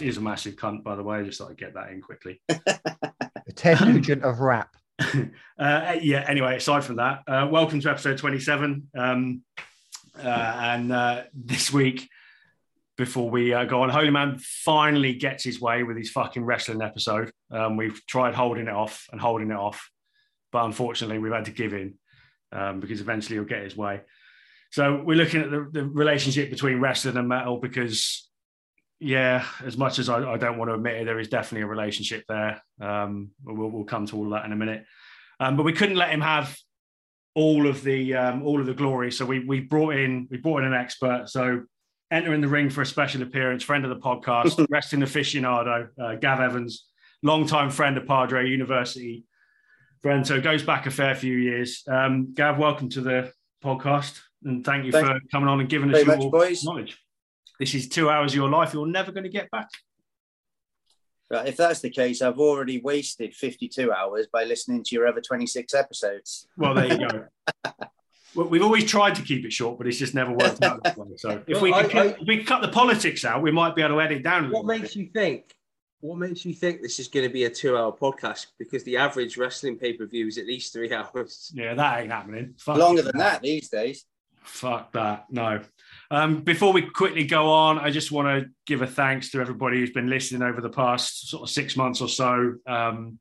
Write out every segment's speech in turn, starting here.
West is a massive cunt, by the way. I just thought I'd get that in quickly. The Ted Nugent of rap. uh, yeah. Anyway, aside from that, uh, welcome to episode 27. Um, uh, and uh, this week, before we uh, go on, Holy Man finally gets his way with his fucking wrestling episode. Um, we've tried holding it off and holding it off, but unfortunately, we've had to give in um, because eventually he'll get his way. So we're looking at the, the relationship between wrestling and metal because, yeah, as much as I, I, don't want to admit it, there is definitely a relationship there. Um, we'll, we'll, come to all of that in a minute. Um, but we couldn't let him have all of the um, all of the glory. So we we brought in we brought in an expert. So entering the ring for a special appearance, friend of the podcast, wrestling aficionado, uh, Gav Evans, longtime friend of Padre University friend. So it goes back a fair few years. Um, Gav, welcome to the podcast, and thank you Thank for coming on and giving us your much, knowledge. This is two hours of your life you're never going to get back. Right, if that's the case, I've already wasted 52 hours by listening to your other 26 episodes. Well, there you go. well, we've always tried to keep it short, but it's just never worked out that way. So if, well, we, I, cut, I, if we cut the politics out, we might be able to edit down. what makes bit. you think? What makes you think this is going to be a two-hour podcast? Because the average wrestling pay-per-view is at least three hours. Yeah, that ain't happening. Fuck Longer than that these days. Fuck that. No. Um, before we quickly go on, I just want to give a thanks to everybody who's been listening over the past sort of six months or so. Um,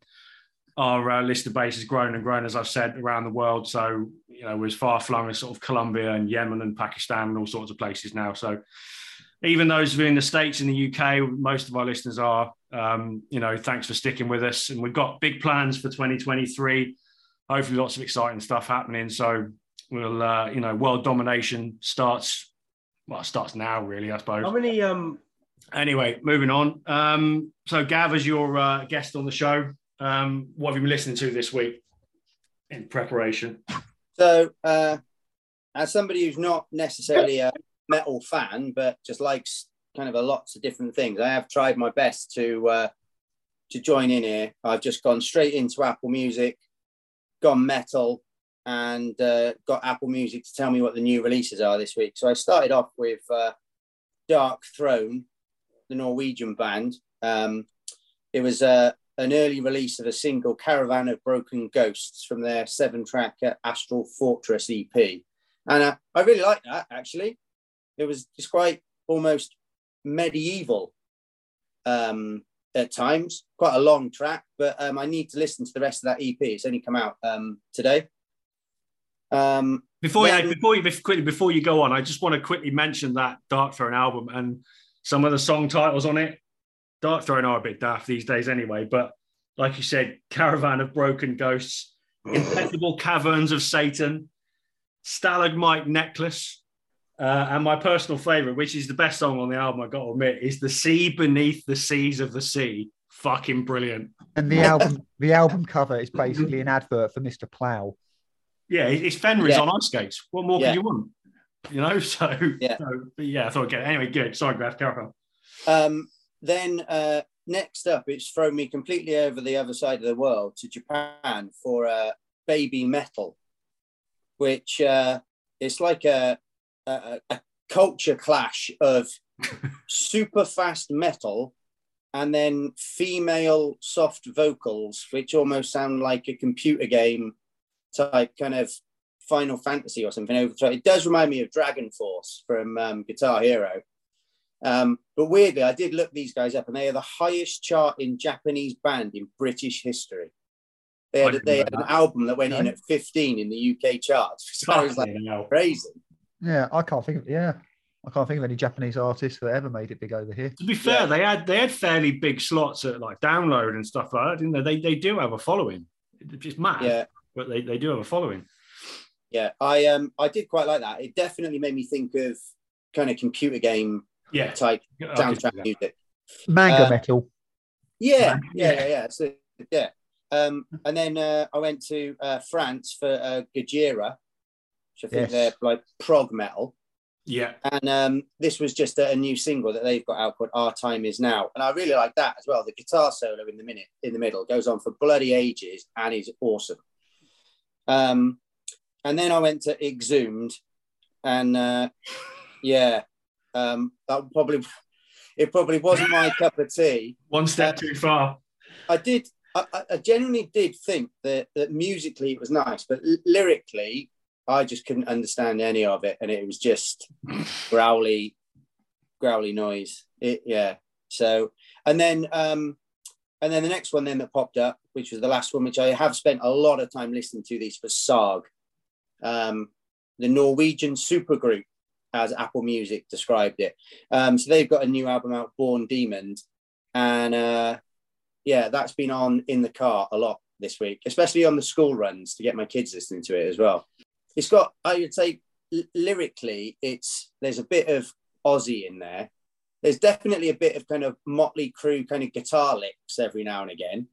our uh, listener base has grown and grown, as I've said, around the world. So, you know, we're as far flung as sort of Colombia and Yemen and Pakistan and all sorts of places now. So, even those who are in the States and the UK, most of our listeners are, um, you know, thanks for sticking with us. And we've got big plans for 2023. Hopefully, lots of exciting stuff happening. So, we'll, uh, you know, world domination starts well, it starts now, really, I suppose. How many? Um. Anyway, moving on. Um, so, Gav, as your uh, guest on the show, um, what have you been listening to this week in preparation? So, uh, as somebody who's not necessarily a metal fan, but just likes kind of a lots of different things, I have tried my best to uh, to join in here. I've just gone straight into Apple Music, gone metal, and uh, got Apple Music to tell me what the new releases are this week. So I started off with uh, Dark Throne, the Norwegian band. Um, it was uh, an early release of a single, Caravan of Broken Ghosts, from their seven track uh, Astral Fortress EP. And uh, I really like that, actually. It was just quite almost medieval um, at times, quite a long track, but um, I need to listen to the rest of that EP. It's only come out um, today. Um, before then, you, before you quickly before you go on, I just want to quickly mention that Darkthrone album and some of the song titles on it. Darkthrone are a bit daft these days, anyway. But like you said, Caravan of Broken Ghosts, Impenetrable Caverns of Satan, Stalagmite Necklace, uh, and my personal favorite, which is the best song on the album, I got to admit, is "The Sea Beneath the Seas of the Sea." Fucking brilliant. And the album, the album cover is basically an advert for Mr. Plow. Yeah, it's Fenriz yeah. on ice skates. What more yeah. could you want? You know, so yeah, so, yeah. I thought it. anyway. Good. Sorry, Graf. Carry. Um, then uh, next up, it's thrown me completely over the other side of the world to Japan for uh, Baby Metal, which uh, it's like a, a, a culture clash of super fast metal and then female soft vocals, which almost sound like a computer game type kind of Final Fantasy or something over. It does remind me of Dragon Force from um, Guitar Hero. Um, but weirdly, I did look these guys up, and they are the highest chart in Japanese band in British history. They had, they had an album that went in at 15 in the UK charts. So I was like, crazy. Yeah, I can't think of yeah. I can't think of any Japanese artists that ever made it big over here. To be fair, yeah. they had they had fairly big slots at like download and stuff like that, didn't they? They, they do have a following. It's just mad. Yeah but they, they do have a following. Yeah, I um I did quite like that. It definitely made me think of kind of computer game yeah type soundtrack music. Manga uh, metal. Yeah, yeah, yeah, yeah. So, yeah. Um, and then uh, I went to uh, France for uh, Gojira, which I think yes. they're like prog metal. Yeah. And um, this was just a, a, new single that they've got out called Our Time Is Now. And I really like that as well. The guitar solo in the minute in the middle goes on for bloody ages and is awesome. Um, and then I went to Exhumed, and uh, yeah, um, that probably it probably wasn't my cup of tea. One step too far. I did. I, I- I genuinely did think that, that musically it was nice, but l- lyrically, I just couldn't understand any of it, and it was just growly, growly noise. It, yeah. So, and then, um, and then the next one then that popped up, which was the last one, which I have spent a lot of time listening to. These for Sarg, um, the Norwegian supergroup, as Apple Music described it. Um, so they've got a new album out, Born Demons, and uh, yeah, that's been on in the car a lot this week, especially on the school runs to get my kids listening to it as well. It's got, I would say, l- lyrically, it's there's a bit of Ozzy in there. There's definitely a bit of kind of Motley Crue kind of guitar licks every now and again.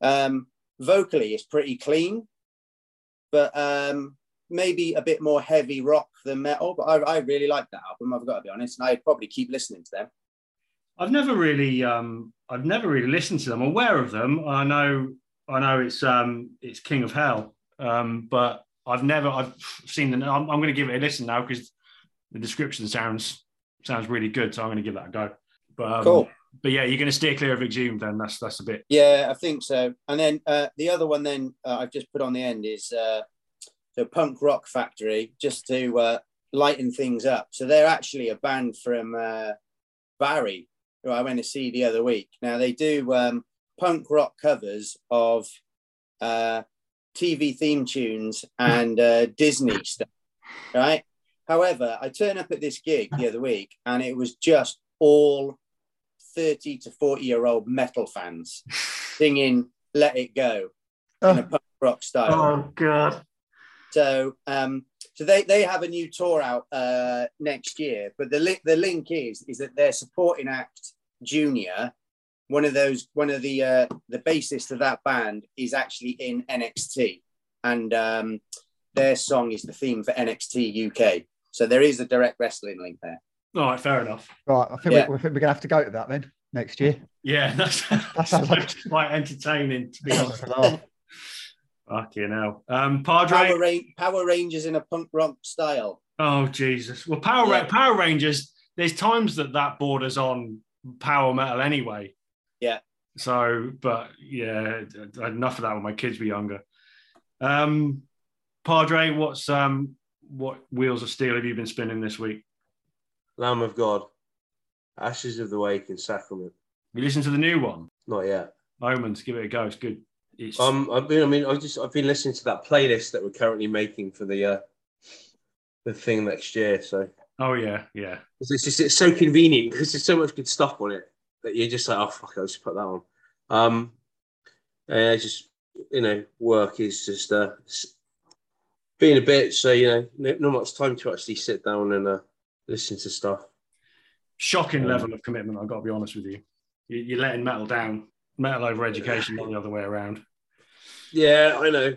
Um, vocally, it's pretty clean, but um, maybe a bit more heavy rock than metal. But I, I really like that album. I've got to be honest, and I'd probably keep listening to them. I've never really, um, I've never really listened to them. I'm aware of them. I know, I know it's um, it's King of Hell, um, but I've never, I've seen them. I'm, I'm going to give it a listen now because the description sounds sounds really good. So I'm going to give that a go. But um, Cool. But yeah, you're going to steer clear of Exhumed. Then that's that's a bit. Yeah, I think so. And then uh, the other one, then uh, I've just put on the end is uh, the Punk Rock Factory, just to uh, lighten things up. So they're actually a band from uh, Barry, who I went to see the other week. Now they do um, punk rock covers of uh, TV theme tunes and uh, Disney stuff, right? However, I turned up at this gig the other week, and it was just all 30 to 40 year old metal fans singing Let It Go in a Oh, punk rock style. Oh, God! So um, so they, they have a new tour out uh, next year, but the li- the link is is that their supporting act Junior, one of those one of the uh, the bassist of that band is actually in NXT, and um, their song is the theme for NXT UK. So there is a direct wrestling link there. All right, fair enough. right. I think, Yeah. we, I think we're going to have to go to that then next year. Yeah, that's, That sounds like- quite entertaining to be honest. Fucking hell. Um, Padre. Power, Ra- Power Rangers in a punk rock style. Oh Jesus! Well, Power Ra- Power Rangers. There's times that that borders on power metal anyway. Yeah. So, but yeah, enough of that when my kids were younger. Um, Padre, what's um, what wheels of steel have you been spinning this week? Lamb of God, Ashes of the Wake and Sacrament. You listen to the new one, Not yet. Omens. Give it a go. It's good. It's Um, I've been. I mean, I just I've been listening to that playlist that we're currently making for the uh, the thing next year. So oh yeah, yeah. it's just it's so convenient because there's so much good stuff on it that you're just like, oh fuck, I'll just put that on. Um, and it's just you know, work is just uh, being a bit. So you know, not much time to actually sit down and uh, listen to stuff. Shocking Yeah. level of commitment. I've got to be honest with you. You- You're letting metal down. Metal over education, not the other way around. Yeah, I know.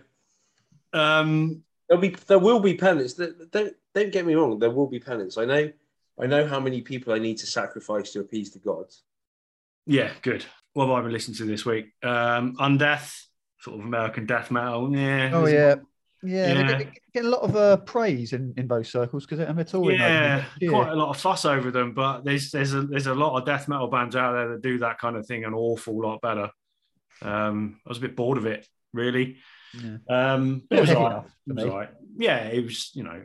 Um, There'll be there will be penance. Don't don't get me wrong. There will be penance. I know. I know how many people I need to sacrifice to appease the gods. Yeah, good. What have I been listening to this week? Um, Undeath, sort of American death metal. Yeah. oh yeah. Yeah, Yeah. getting, getting a lot of uh, praise in, in those circles because they're touring. Yeah, quite a lot of fuss over them, but there's there's a there's a lot of death metal bands out there that do that kind of thing an awful lot better. Um, I was a bit bored of it, really. Yeah. Um, it was heavy all right. enough It was me. all right. Yeah, it was. You know,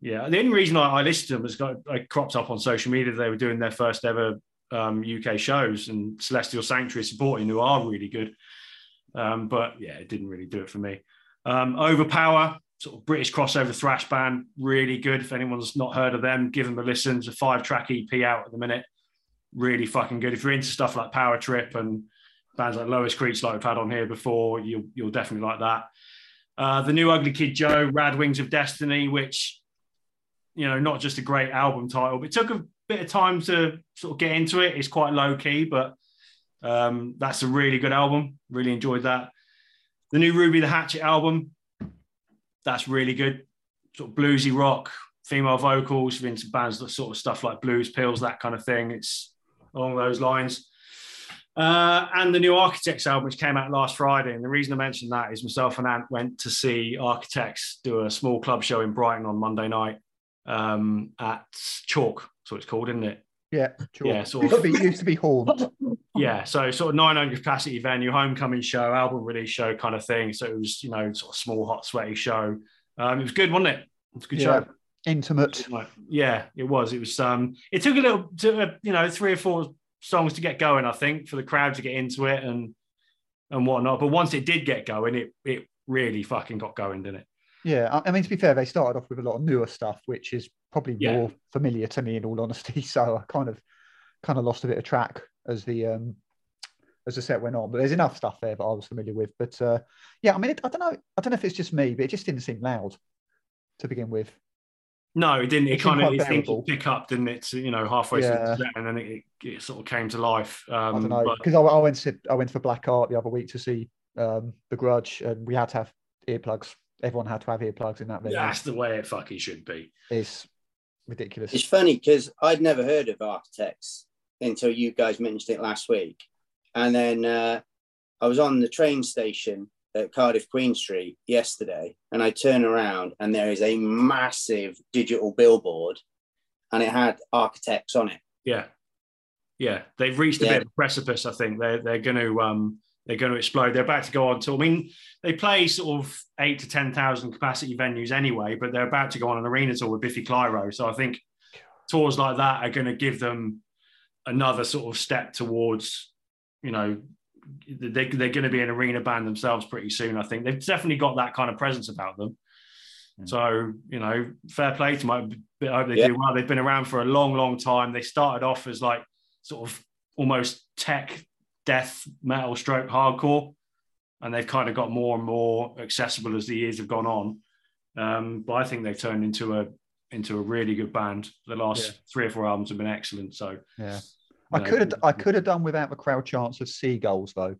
yeah. The only reason I, I listened to them was got I cropped up on social media. They were doing their first ever um, UK shows, and Celestial Sanctuary supporting, who are really good. Um, but yeah, it didn't really do it for me. Um, Overpower, sort of British crossover thrash band, really good. If anyone's not heard of them, give them a listen. It's a five track EP out at the minute. Really fucking good. If you're into stuff like Power Trip and bands like Lois Creech, like we've had on here before, you'll, you'll definitely like that. Uh, the new Ugly Kid Joe, Rad Wings of Destiny, which, you know, not just a great album title, but it took a bit of time to sort of get into it. It's quite low key, but um, that's a really good album. Really enjoyed that. The new Ruby the Hatchet album, that's really good. Sort of bluesy rock, female vocals, we're into bands that sort of stuff like Blues Pills, that kind of thing. It's along those lines. Uh, and the new Architects album, which came out last Friday. And the reason I mentioned that is myself and Ant went to see Architects do a small club show in Brighton on Monday night um, at Chalk, so it's called, isn't it? Yeah, sure. Yeah, sort used, of. to be, used to be Horns. Yeah, so sort of 900 capacity venue, homecoming show, album release show kind of thing. So it was, you know, sort of small, hot, sweaty show. Um, it was good, wasn't it? It was a good Yeah. show. Intimate. Yeah, it was. It was. Um, it took a little, to, uh, you know, three or four songs to get going. I think for the crowd to get into it and and whatnot. But once it did get going, it it really fucking got going, didn't it? Yeah, I- I mean to be fair, they started off with a lot of newer stuff, which is probably Yeah. more familiar to me in all honesty. So I kind of kind of lost a bit of track as the um as the set went on. But there's enough stuff there that I was familiar with. But uh, yeah, I mean, it, I don't know, I don't know if it's just me, but it just didn't seem loud to begin with. No, it didn't. It, It kind of it seemed to pick up, didn't it? You know, halfway Yeah. through the set, and then it, it sort of came to life. Um, I don't know but- because I, I went to I went for Black Art the other week to see um, The Grudge, and we had to have earplugs. Everyone had to have earplugs in that venue. that's the way it fucking should be. It's ridiculous. It's funny because I'd never heard of Architects until you guys mentioned it last week. And then uh, I was on the train station at Cardiff Queen Street yesterday, and I turn around and there is a massive digital billboard, and it had Architects on it. Yeah, yeah. They've reached a Yeah. bit of a precipice. I think they're they're going to um they're going to explode. They're about to go on to. I mean, they play sort of eight to ten thousand capacity venues anyway, but they're about to go on an arena tour with Biffy Clyro. So I think tours like that are going to give them another sort of step towards, you know, they, they're going to be an arena band themselves pretty soon. I think they've definitely got that kind of presence about them. Mm. So you know, fair play to them. I hope they Yeah. do well. They've been around for a long, long time. They started off as like sort of almost tech death metal stroke hardcore, and they've kind of got more and more accessible as the years have gone on. Um, but I think they've turned into a into a really good band. The last Yeah. three or four albums have been excellent. So Yeah. I know, could have I could have done without the crowd chants of seagulls though.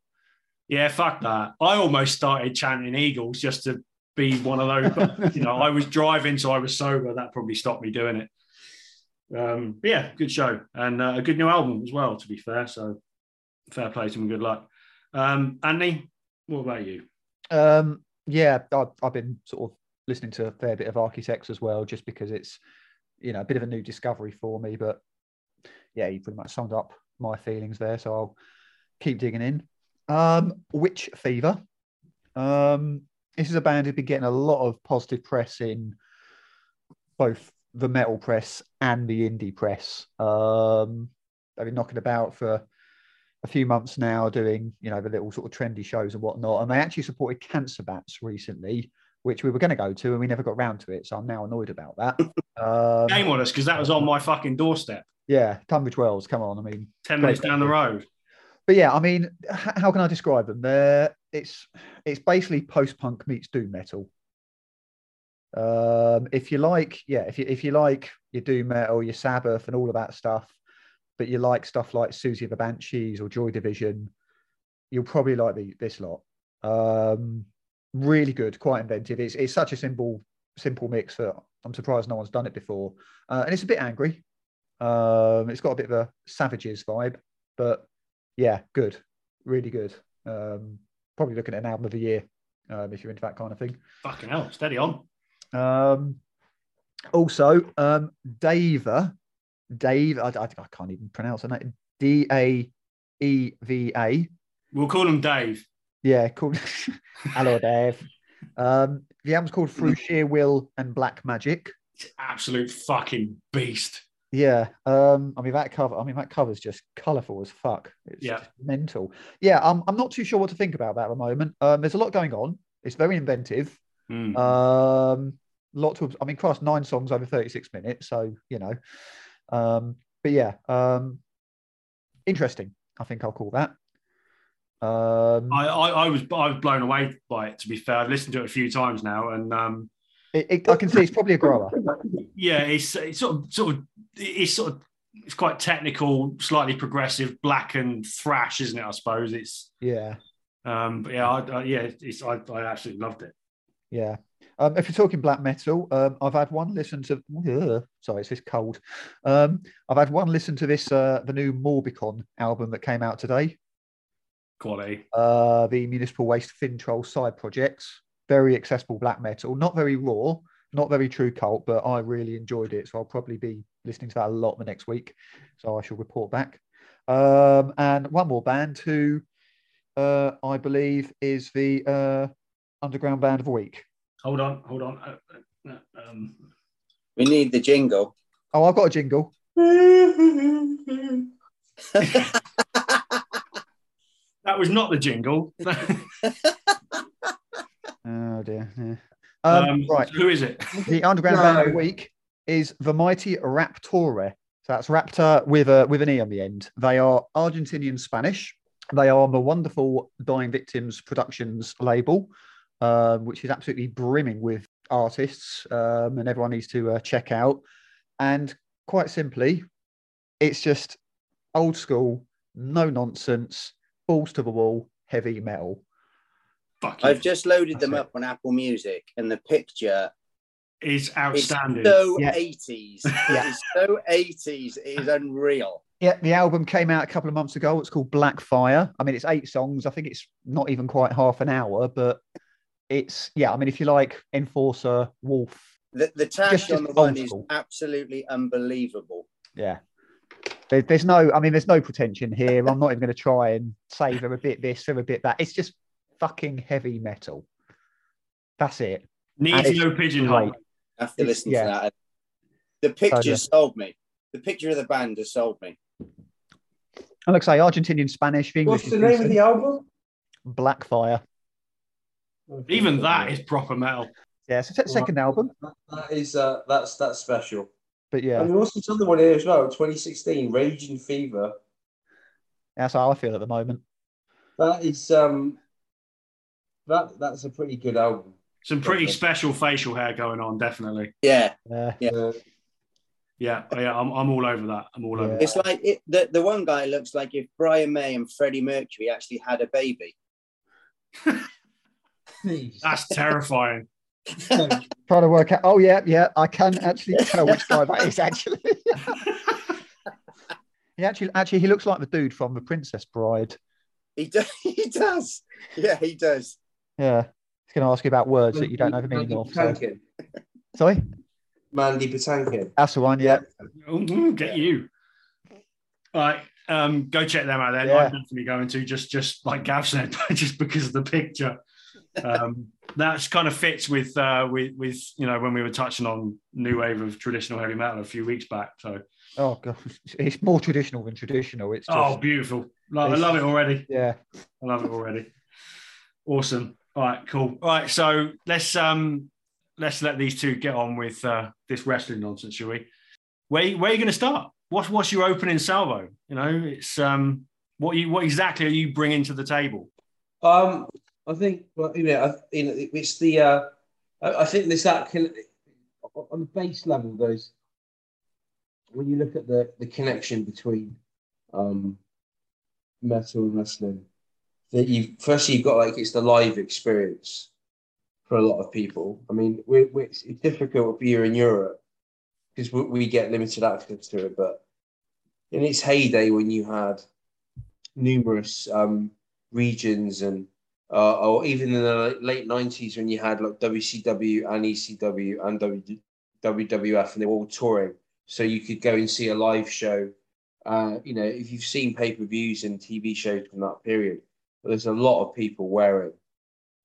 Yeah, fuck that. I almost started chanting Eagles just to be one of those. But, you know, I was driving, so I was sober. That probably stopped me doing it. Um, yeah, good show and uh, a good new album as well. To be fair, so fair play to him. Good luck, um, Andy. What about you? Um, yeah, I, I've been sort of listening to a fair bit of Architects as well, just because it's you know a bit of a new discovery for me. But yeah, you pretty much summed up my feelings there, so I'll keep digging in. Um, Witch Fever. Um, this is a band who've been getting a lot of positive press in both the metal press and the indie press. Um, they've been knocking about for a few months now, doing you know the little sort of trendy shows and whatnot. And they actually supported Cancer Bats recently, which we were going to go to, and we never got round to it. So I'm now annoyed about that. Um, Game on us because that was on my fucking doorstep, yeah, Tunbridge Wells. Come on, I mean, ten minutes down the road. but yeah, I mean, h- how can I describe them? They're it's it's basically post punk meets doom metal. Um, if you like, yeah, if you if you like your doom metal, your Sabbath, and all of that stuff, but you like stuff like Siouxsie the Banshees or Joy Division, you'll probably like the, this lot. Um, really good, quite inventive. It's it's such a simple simple mix that I'm surprised no one's done it before, uh, and it's a bit angry. Um, it's got a bit of a Savages vibe, but yeah, good, really good. Um, probably looking at an album of the year um, if you're into that kind of thing. Fucking hell, steady on. Um, also, um, Dava, Dave, I, I, I can't even pronounce name. D A E V A. We'll call him Dave. Yeah, called. Hello, Dave. Um, the album's called Through Sheer Will and Black Magic. Absolute fucking beast. Yeah, um, I mean that cover. I mean that cover's just colourful as fuck. It's Yeah. just mental. Yeah, I'm. I'm not too sure what to think about that at the moment. Um, there's a lot going on. It's very inventive. Mm. Um, lot to. I mean, cross nine songs over 36 minutes, so you know. Um, but yeah, um, interesting. I think I'll call that. Um, I, I, I was I was blown away by it. To be fair, I've listened to it a few times now, and um, it, it- I can see it's probably a grower. yeah, it's, it's sort of sort of it's sort of it's quite technical, slightly progressive, black and thrash, isn't it? I suppose it's Yeah, um, but yeah, I, I, yeah, it's I, I absolutely loved it. yeah. Um, if you're talking black metal, um, I've had one listen to. Ugh, sorry, it's this cold. Um, I've had one listen to this uh, the new Morbikon album that came out today. Quality. uh, the Municipal Waste Finntroll side projects. Very accessible black metal, not very raw, not very true cult, but I really enjoyed it. So I'll probably be listening to that a lot the next week, so I shall report back. Um, and one more band who uh, I believe is the uh, underground band of the week. Hold on, hold on. Uh, uh, um, We need the jingle. Oh, I've got a jingle. that was not the jingle. Oh dear. Yeah. Um, Um, right. Who is it? The underground band of the week is the mighty Raptore. So that's Raptor with a with an e on the end. They are Argentinian Spanish. They are on the wonderful Dying Victims Productions label, um, which is absolutely brimming with artists, um, and everyone needs to uh, check out. And quite simply, it's just old school, no nonsense, balls to the wall, heavy metal. Fuck. I've just loaded them That's up on Apple Music, and the picture is is outstanding. so Yeah. 80s. Yeah. It is so 80s. It is unreal. Yeah, the album came out a couple of months ago. It's called Black Fire. I mean, it's eight songs. I think it's not even quite half an hour, but it's yeah. I mean, if you like Enforcer, Wolf, The, the tash on the just one is absolutely unbelievable. yeah. There, there's no, I mean, there's no pretension here. I'm not even going to try and say they're a bit this, they're a bit that. It's just fucking heavy metal. That's it. Needs no pigeonhole. great. I have to listen yeah. to that. The picture Totally. sold me. The picture of the band has sold me. And like I say, Argentinian Spanish, the English What's the name of the album? Black Fire. Even that is proper metal. Yeah, it's a second album, That- that is uh, that's that's special. But yeah, And what's this other one here as well? 2016, Raging Fever. that's how I feel at the moment. That is um, that that's a pretty good album. Some pretty Okay. special facial hair going on, definitely. Yeah. Uh, Uh, Yeah, yeah, I'm, I'm all over that. I'm all over Yeah. that. It's like it, the, the one guy looks like if Brian May and Freddie Mercury actually had a baby. That's terrifying. trying to work out. Oh yeah, yeah, I can actually tell which guy that is. Actually, he actually actually he looks like the dude from The Princess Bride. He does. He does. Yeah, he does. Yeah, he's going to ask you about words that you don't know the meaning of. So. Patinkin. Sorry, Mandy Patinkin. that's the one. Yeah, Ooh, get you. All right, um, go check them out then. Yeah. I'm definitely going to just just like Gav said, just because of the picture. Um, that's kind of fits with uh, with with you know when we were touching on new wave of traditional heavy metal a few weeks back. So Oh god, it's more traditional than traditional. It's just, oh, beautiful! Love, I love it already. yeah. I love it already. Awesome. All right, cool. All right, so let's um let's let these two get on with uh, this wrestling nonsense, shall we? Where where are you going to start? What's what's your opening salvo? You know, it's um what you what exactly are you bringing to the table? Um, I think, well, you know, it's the. Uh, I, think there's that on the base level. Those when you look at the the connection between um, metal and wrestling, that you firstly you've got like it's the live experience for a lot of people. I mean, we we it's difficult here in Europe because we, we get limited access to it, but in its heyday when you had numerous um, regions and uh, or even in the late nineties when you had like WCW and ECW and WWF and they were all touring, so you could go and see a live show. Uh, you know, if you've seen pay per views and TV shows from that period, there's a lot of people wearing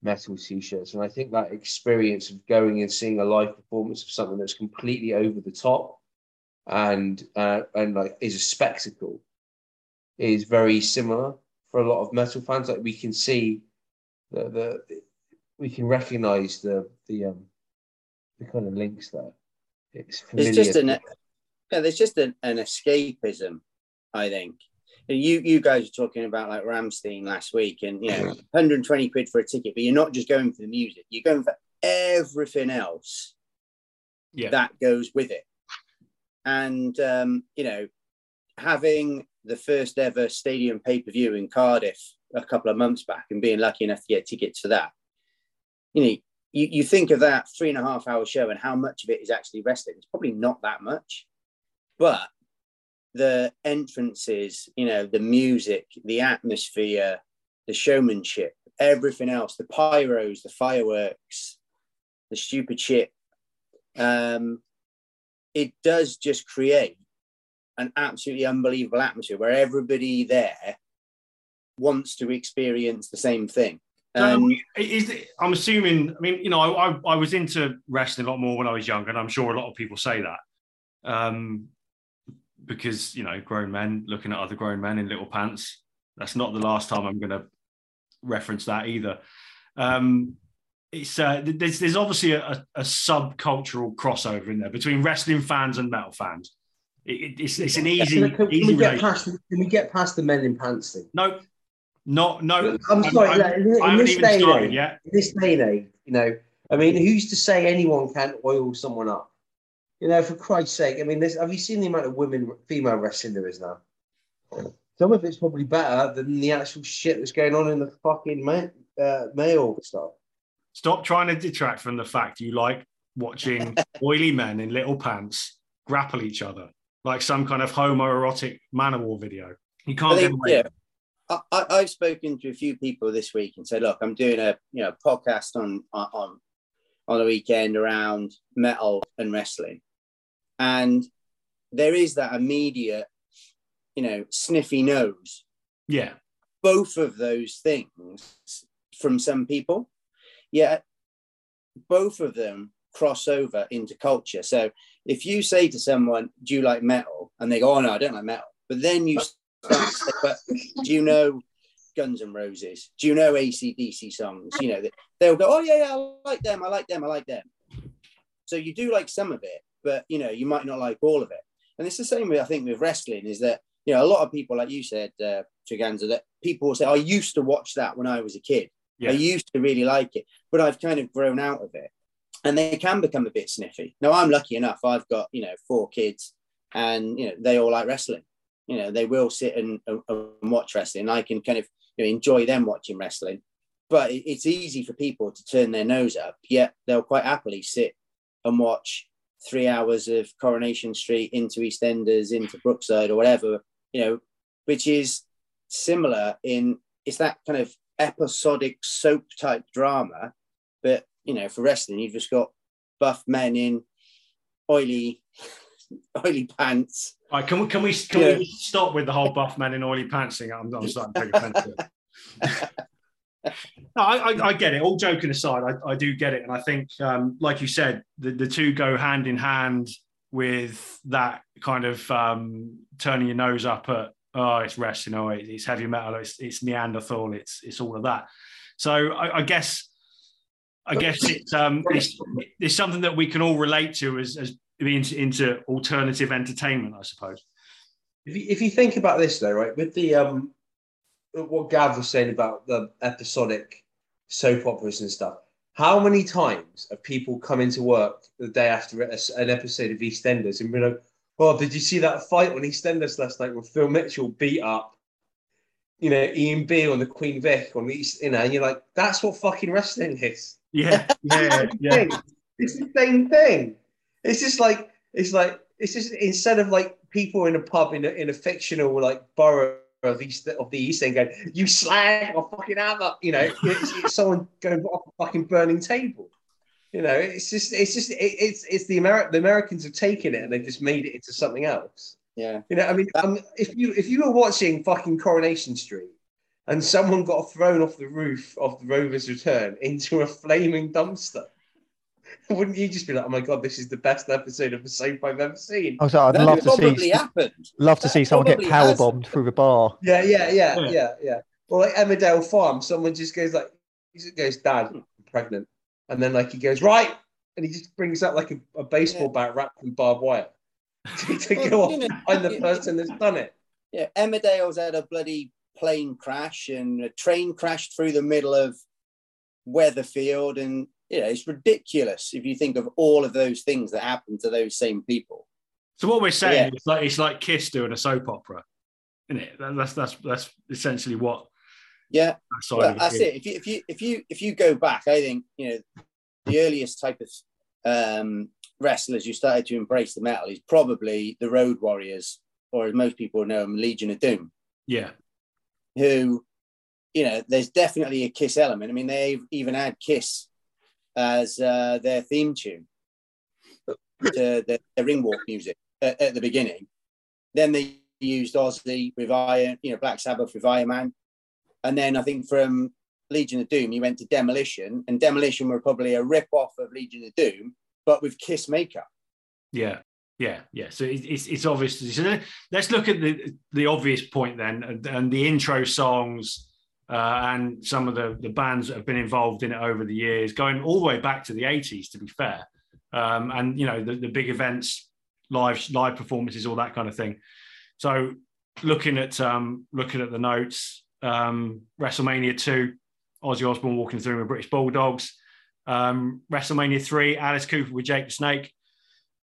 metal t-shirts, and I think that experience of going and seeing a live performance of something that's completely over the top and uh, and like is a spectacle is very similar for a lot of metal fans. Like we can see the, the we can recognize the the um the kind of links there. It's familiar. It's just an yeah. There's just an, an escapism, I think. And You you guys were talking about like Rammstein last week, and you know, 120 quid for a ticket, but you're not just going for the music. You're going for everything else Yeah. that goes with it. And um, you know, having the first ever stadium pay per view in Cardiff a couple of months back and being lucky enough to get tickets for that, you know, you, you think of that three and a half hour show and how much of it is actually wrestling. It's probably not that much, but the entrances, you know, the music, the atmosphere, the showmanship, everything else, the pyros, the fireworks, the stupid shit. Um, it does just create an absolutely unbelievable atmosphere where everybody there wants to experience the same thing. Um, And is it, I'm assuming. I mean, you know, I, I, I was into wrestling a lot more when I was younger, and I'm sure a lot of people say that, um, because you know, grown men looking at other grown men in little pants. That's not the last time I'm going to reference that either. Um, it's uh, there's there's obviously a, a subcultural crossover in there between wrestling fans and metal fans. It, it- it's, it's an easy, Can, can easy we get past? Can we get past the men in pants thing? No, not no. I'm sorry. I'm- like, in, in I haven't this day started age, yet. in this day and age, you know, I mean, who's to say anyone can't oil someone up? You know, for Christ's sake, I mean, there's, have you seen the amount of women, female wrestling there is now? Some of it's probably better than the actual shit that's going on in the fucking ma- uh, male stuff. Stop trying to detract from the fact you like watching oily men in little pants grapple each other like some kind of homoerotic man of war video. You can't get away. yeah, I, I, I've spoken to a few people this week and said, look, I'm doing a you know podcast on on on the weekend around metal and wrestling, and there is that immediate, you know, sniffy nose. Yeah, Both of those things from some people, yet both of them cross over into culture. So if you say to someone, "Do you like metal?" and they go, "Oh no, I don't like metal," but then you say, "But do you know Guns and Roses? Do you know ACDC songs?" You know, they'll go, "Oh yeah, yeah, I like them. I like them. I like them." So you do like some of it, but you know, you might not like all of it. And it's the same way I think with wrestling is that you know a lot of people, like you said, uh, Chiganza, that people will say, "I used to watch that when I was a kid. yeah. I used to really like it, but I've kind of grown out of it." And they can become a bit sniffy. Now I'm lucky enough; I've got you know four kids, and you know they all like wrestling. You know they will sit and, and watch wrestling. I can kind of you know, enjoy them watching wrestling, but it's easy for people to turn their nose up. Yet they'll quite happily sit and watch three hours of Coronation Street into EastEnders, into Brookside, or whatever. You know, which is similar in it's that kind of episodic soap type drama, but you know, for wrestling, you've just got buff men in oily, oily pants. All right, can we can we can Yeah. we stop with the whole buff man in oily pants thing? I'm, I'm starting to take offense to it. No, I, I, I get it. All joking aside, I, I do get it, and I think, um, like you said, the, the two go hand in hand with that kind of um, turning your nose up at oh, it's wrestling, oh, it- it's heavy metal, it's, it's Neanderthal, it's it's all of that. So I, I guess, I guess it's um, it's, it's something that we can all relate to as as into, into alternative entertainment, I suppose. If you, if you think about this though, right, with the um, what Gav was saying about the episodic soap operas and stuff, how many times have people come into work the day after a- an episode of EastEnders and been like, "Oh, did you see that fight on EastEnders last night where Phil Mitchell beat up, you know, Ian Beale and the Queen Vic on East, you know?" And you're like, "That's what fucking wrestling is." Yeah, yeah, yeah. It's the same thing. It's just like it's like it's just instead of like people in a pub in a, in a fictional like borough of East of the East End going, you slag or fucking hammer, you know, it's, it's someone going off a fucking burning table. You know, it's just it's just it, it's it's the Ameri- the Americans have taken it and they've just made it into something else. Yeah. You know, I mean, um, if you if you were watching fucking Coronation Street and someone got thrown off the roof of the Rover's Return into a flaming dumpster, wouldn't you just be like, "Oh my god, this is the best episode of a soap I've ever seen"? I was like, I'd That love to probably see happened. love to that see someone get power has. bombed through the bar. Yeah, yeah, yeah, Yeah. yeah, yeah. Or like Emmerdale Farm, someone just goes like, he just goes, "Dad, I'm pregnant," and then like he goes, "Right," and he just brings out like a, a baseball bat wrapped in barbed wire to, to Well, go off you know, and find the you- person that's done it. Yeah, Emmerdale's had a bloody plane crash and a train crashed through the middle of Weatherfield, and you know it's ridiculous if you think of all of those things that happened to those same people. So what we're saying Yeah. is like it's like Kiss doing a soap opera, isn't it? That- That's that's that's essentially what Yeah, that side well, that's it. If you if you if you if you go back, I think you know the earliest type of um, wrestlers who started to embrace the metal is probably the Road Warriors, or as most people know them, Legion of Doom. Yeah, who, you know, there's definitely a Kiss element. I mean, they even had Kiss as uh, their theme tune. To the, ring walk music at, at the beginning. Then they used Ozzy with Iron, you know, Black Sabbath with Iron Man. And then I think from Legion of Doom, you went to Demolition, and Demolition were probably a rip off of Legion of Doom, but with Kiss makeup. Yeah, yeah, yeah. So it's it's obvious. So let's look at the the obvious point then, and, and the intro songs. Uh, and some of the, the bands that have been involved in it over the years, going all the way back to the 80s, to be fair. Um, and, you know, the, the big events, live live performances, all that kind of thing. So looking at um, looking at the notes, um, WrestleMania 2, Ozzy Osbourne walking through with British Bulldogs. Um, WrestleMania 3, Alice Cooper with Jake the Snake.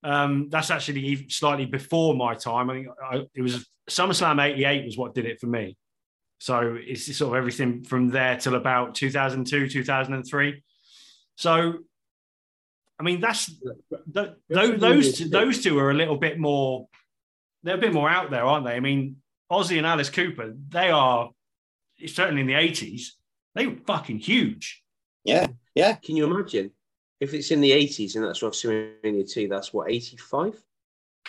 Um, that's actually slightly before my time. I think I, it was SummerSlam 88 was what did it for me. So it's sort of everything from there till about 2002, 2003. So, I mean, that's those those two, those two are a little bit more. They're a bit more out there, aren't they? I mean, Ozzy and Alice Cooper, they are certainly in the 80s. They were fucking huge. Yeah, yeah. Can you imagine if it's in the 80s and that's WrestleMania 2, that's what, 85?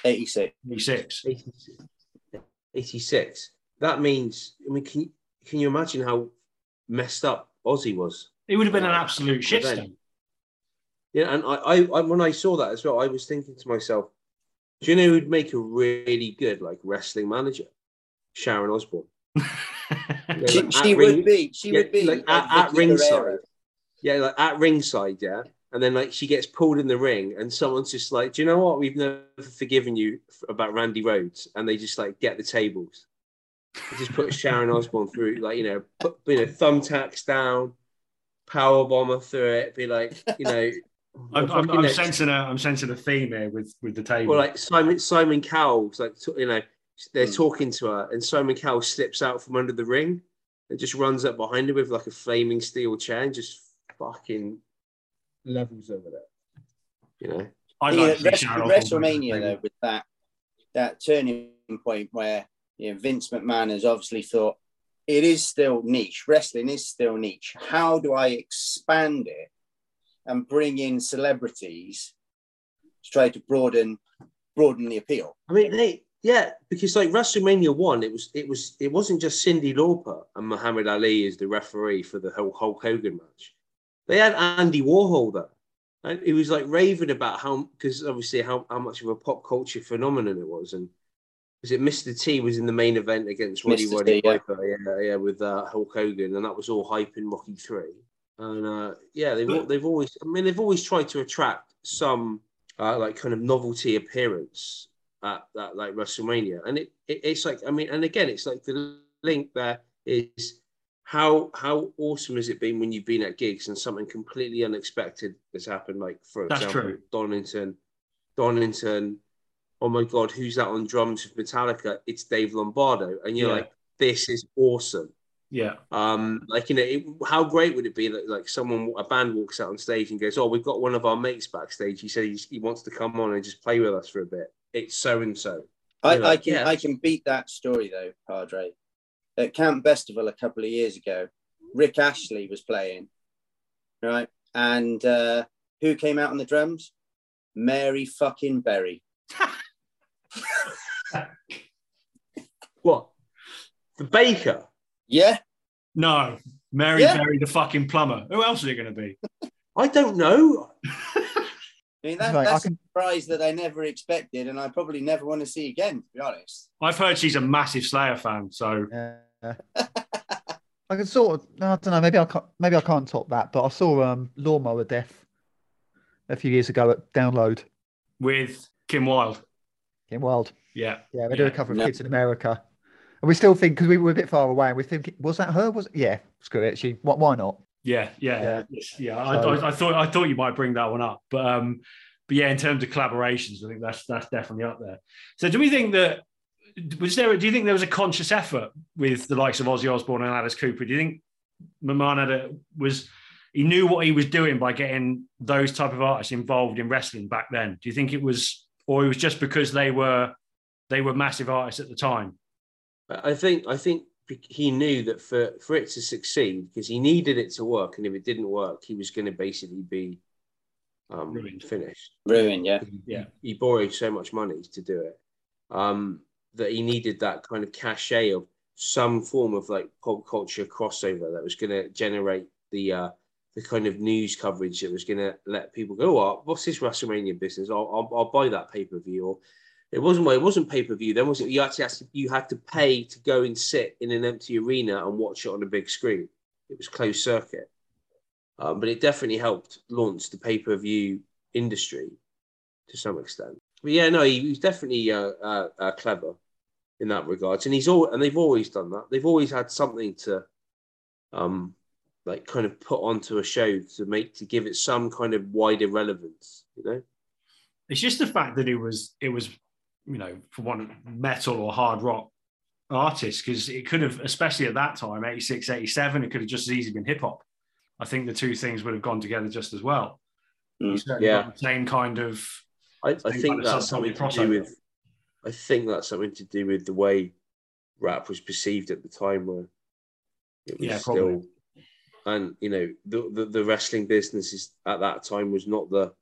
86. 86. 86. 86 that means, I mean, can you, can you imagine how messed up Ozzy was? It would have been an uh, absolute shitstorm. Yeah, and I, I, I, when I saw that as well, I was thinking to myself, do you know who'd make a really good like wrestling manager? Sharon Osbourne. she, like, she would be. She yeah, would be like, like at, at ringside. Yeah, like at ringside. Yeah, and then like she gets pulled in the ring, and someone's just like, "Do you know what? We've never forgiven you about Randy Rhoads," and they just like get the tables just put Sharon Osbourne through, like you know, put you know thumbtacks down, power bomber through it. Be like, you know, I'm, I'm, I'm sensing a I'm sensing a theme here with with the table. Well, like Simon Simon Cowell's like you know they're mm. talking to her, and Simon Cowell slips out from under the ring and just runs up behind her with like a flaming steel chair and just fucking levels over there. You know, I like yeah, WrestleMania though with that that turning point where you know, Vince McMahon has obviously thought it is still niche. Wrestling is still niche. How do I expand it and bring in celebrities to try to broaden broaden the appeal? I mean, they yeah, because like WrestleMania one, it was it was it wasn't just Cyndi Lauper and Muhammad Ali as the referee for the whole Hulk Hogan match. They had Andy Warhol there. And it was like raving about how because obviously how, how much of a pop culture phenomenon it was. And was it Mr. T was in the main event against Roddy Mr. Roddy yeah. yeah, yeah, with uh, Hulk Hogan, and that was all hype in Rocky Three. And uh, yeah, they've they've always, I mean, they've always tried to attract some uh, like kind of novelty appearance at that like WrestleMania, and it, it it's like, I mean, and again, it's like the link there is how how awesome has it been when you've been at gigs and something completely unexpected has happened, like for That's example, true. Donington, Donington oh my god, who's that on drums with Metallica? It's Dave Lombardo, and you're yeah. like, this is awesome. Yeah. Um, like you know, it, how great would it be that like someone a band walks out on stage and goes, "Oh, we've got one of our mates backstage. He said he wants to come on and just play with us for a bit." It's so and so. I, like, I can yeah. I can beat that story though, Padre. At Camp Bestival a couple of years ago, Rick Astley was playing, right? And uh, who came out on the drums? Mary fucking Berry. what? The baker? Yeah. No, Mary yeah. Berry, the fucking plumber. Who else is it going to be? I don't know. I mean, that, right, that's can... a surprise that I never expected, and I probably never want to see again, to be honest. I've heard she's a massive Slayer fan, so. Yeah. I can sort of, I don't know, maybe I can't, maybe I can't top that, but I saw um, Lawnmower Death a few years ago at Download. With Kim Wilde. Kim Wilde. Yeah. Yeah, they do a cover of Kids in America. And we still think, because we were a bit far away, and we think, was that her? Was? Yeah, screw it. She, what, why not? Yeah, yeah, yeah. yeah. I, I, I, thought I thought you might bring that one up, but um, but yeah, in terms of collaborations, I think that's that's definitely up there. So, do we think that was there? Do you think there was a conscious effort with the likes of Ozzy Osbourne and Alice Cooper? Do you think McMahon was he knew what he was doing by getting those type of artists involved in wrestling back then? Do you think it was or it was just because they were they were massive artists at the time? I think I think he knew that for for it to succeed, because he needed it to work, and if it didn't work, he was going to basically be um, Ruined. finished. Ruined, yeah. Yeah. he borrowed so much money to do it um, that he needed that kind of cachet of some form of like pop culture crossover that was going to generate the uh, the kind of news coverage that was going to let people go, oh, what's this WrestleMania business? I'll, I'll, I'll buy that pay per view. Or it wasn't well, it wasn't pay per view. Then was it? You actually had to, you had to pay to go and sit in an empty arena and watch it on a big screen. It was closed circuit, um, but it definitely helped launch the pay per view industry to some extent. But yeah, no, he, he's definitely uh, uh, uh, clever in that regards, and he's all and they've always done that. They've always had something to, um, like kind of put onto a show to make to give it some kind of wider relevance. You know, It's just the fact that it was it was you know for one metal or hard rock artist because it could have especially at that time 86 87 it could have just as easily been hip hop i think the two things would have gone together just as well Mm, yeah. same kind of I, I think kind of that's something to do with. I think that's something to do with the way rap was perceived at the time, where it was Yeah, still, probably. And you know, the, the the wrestling business is at that time was not the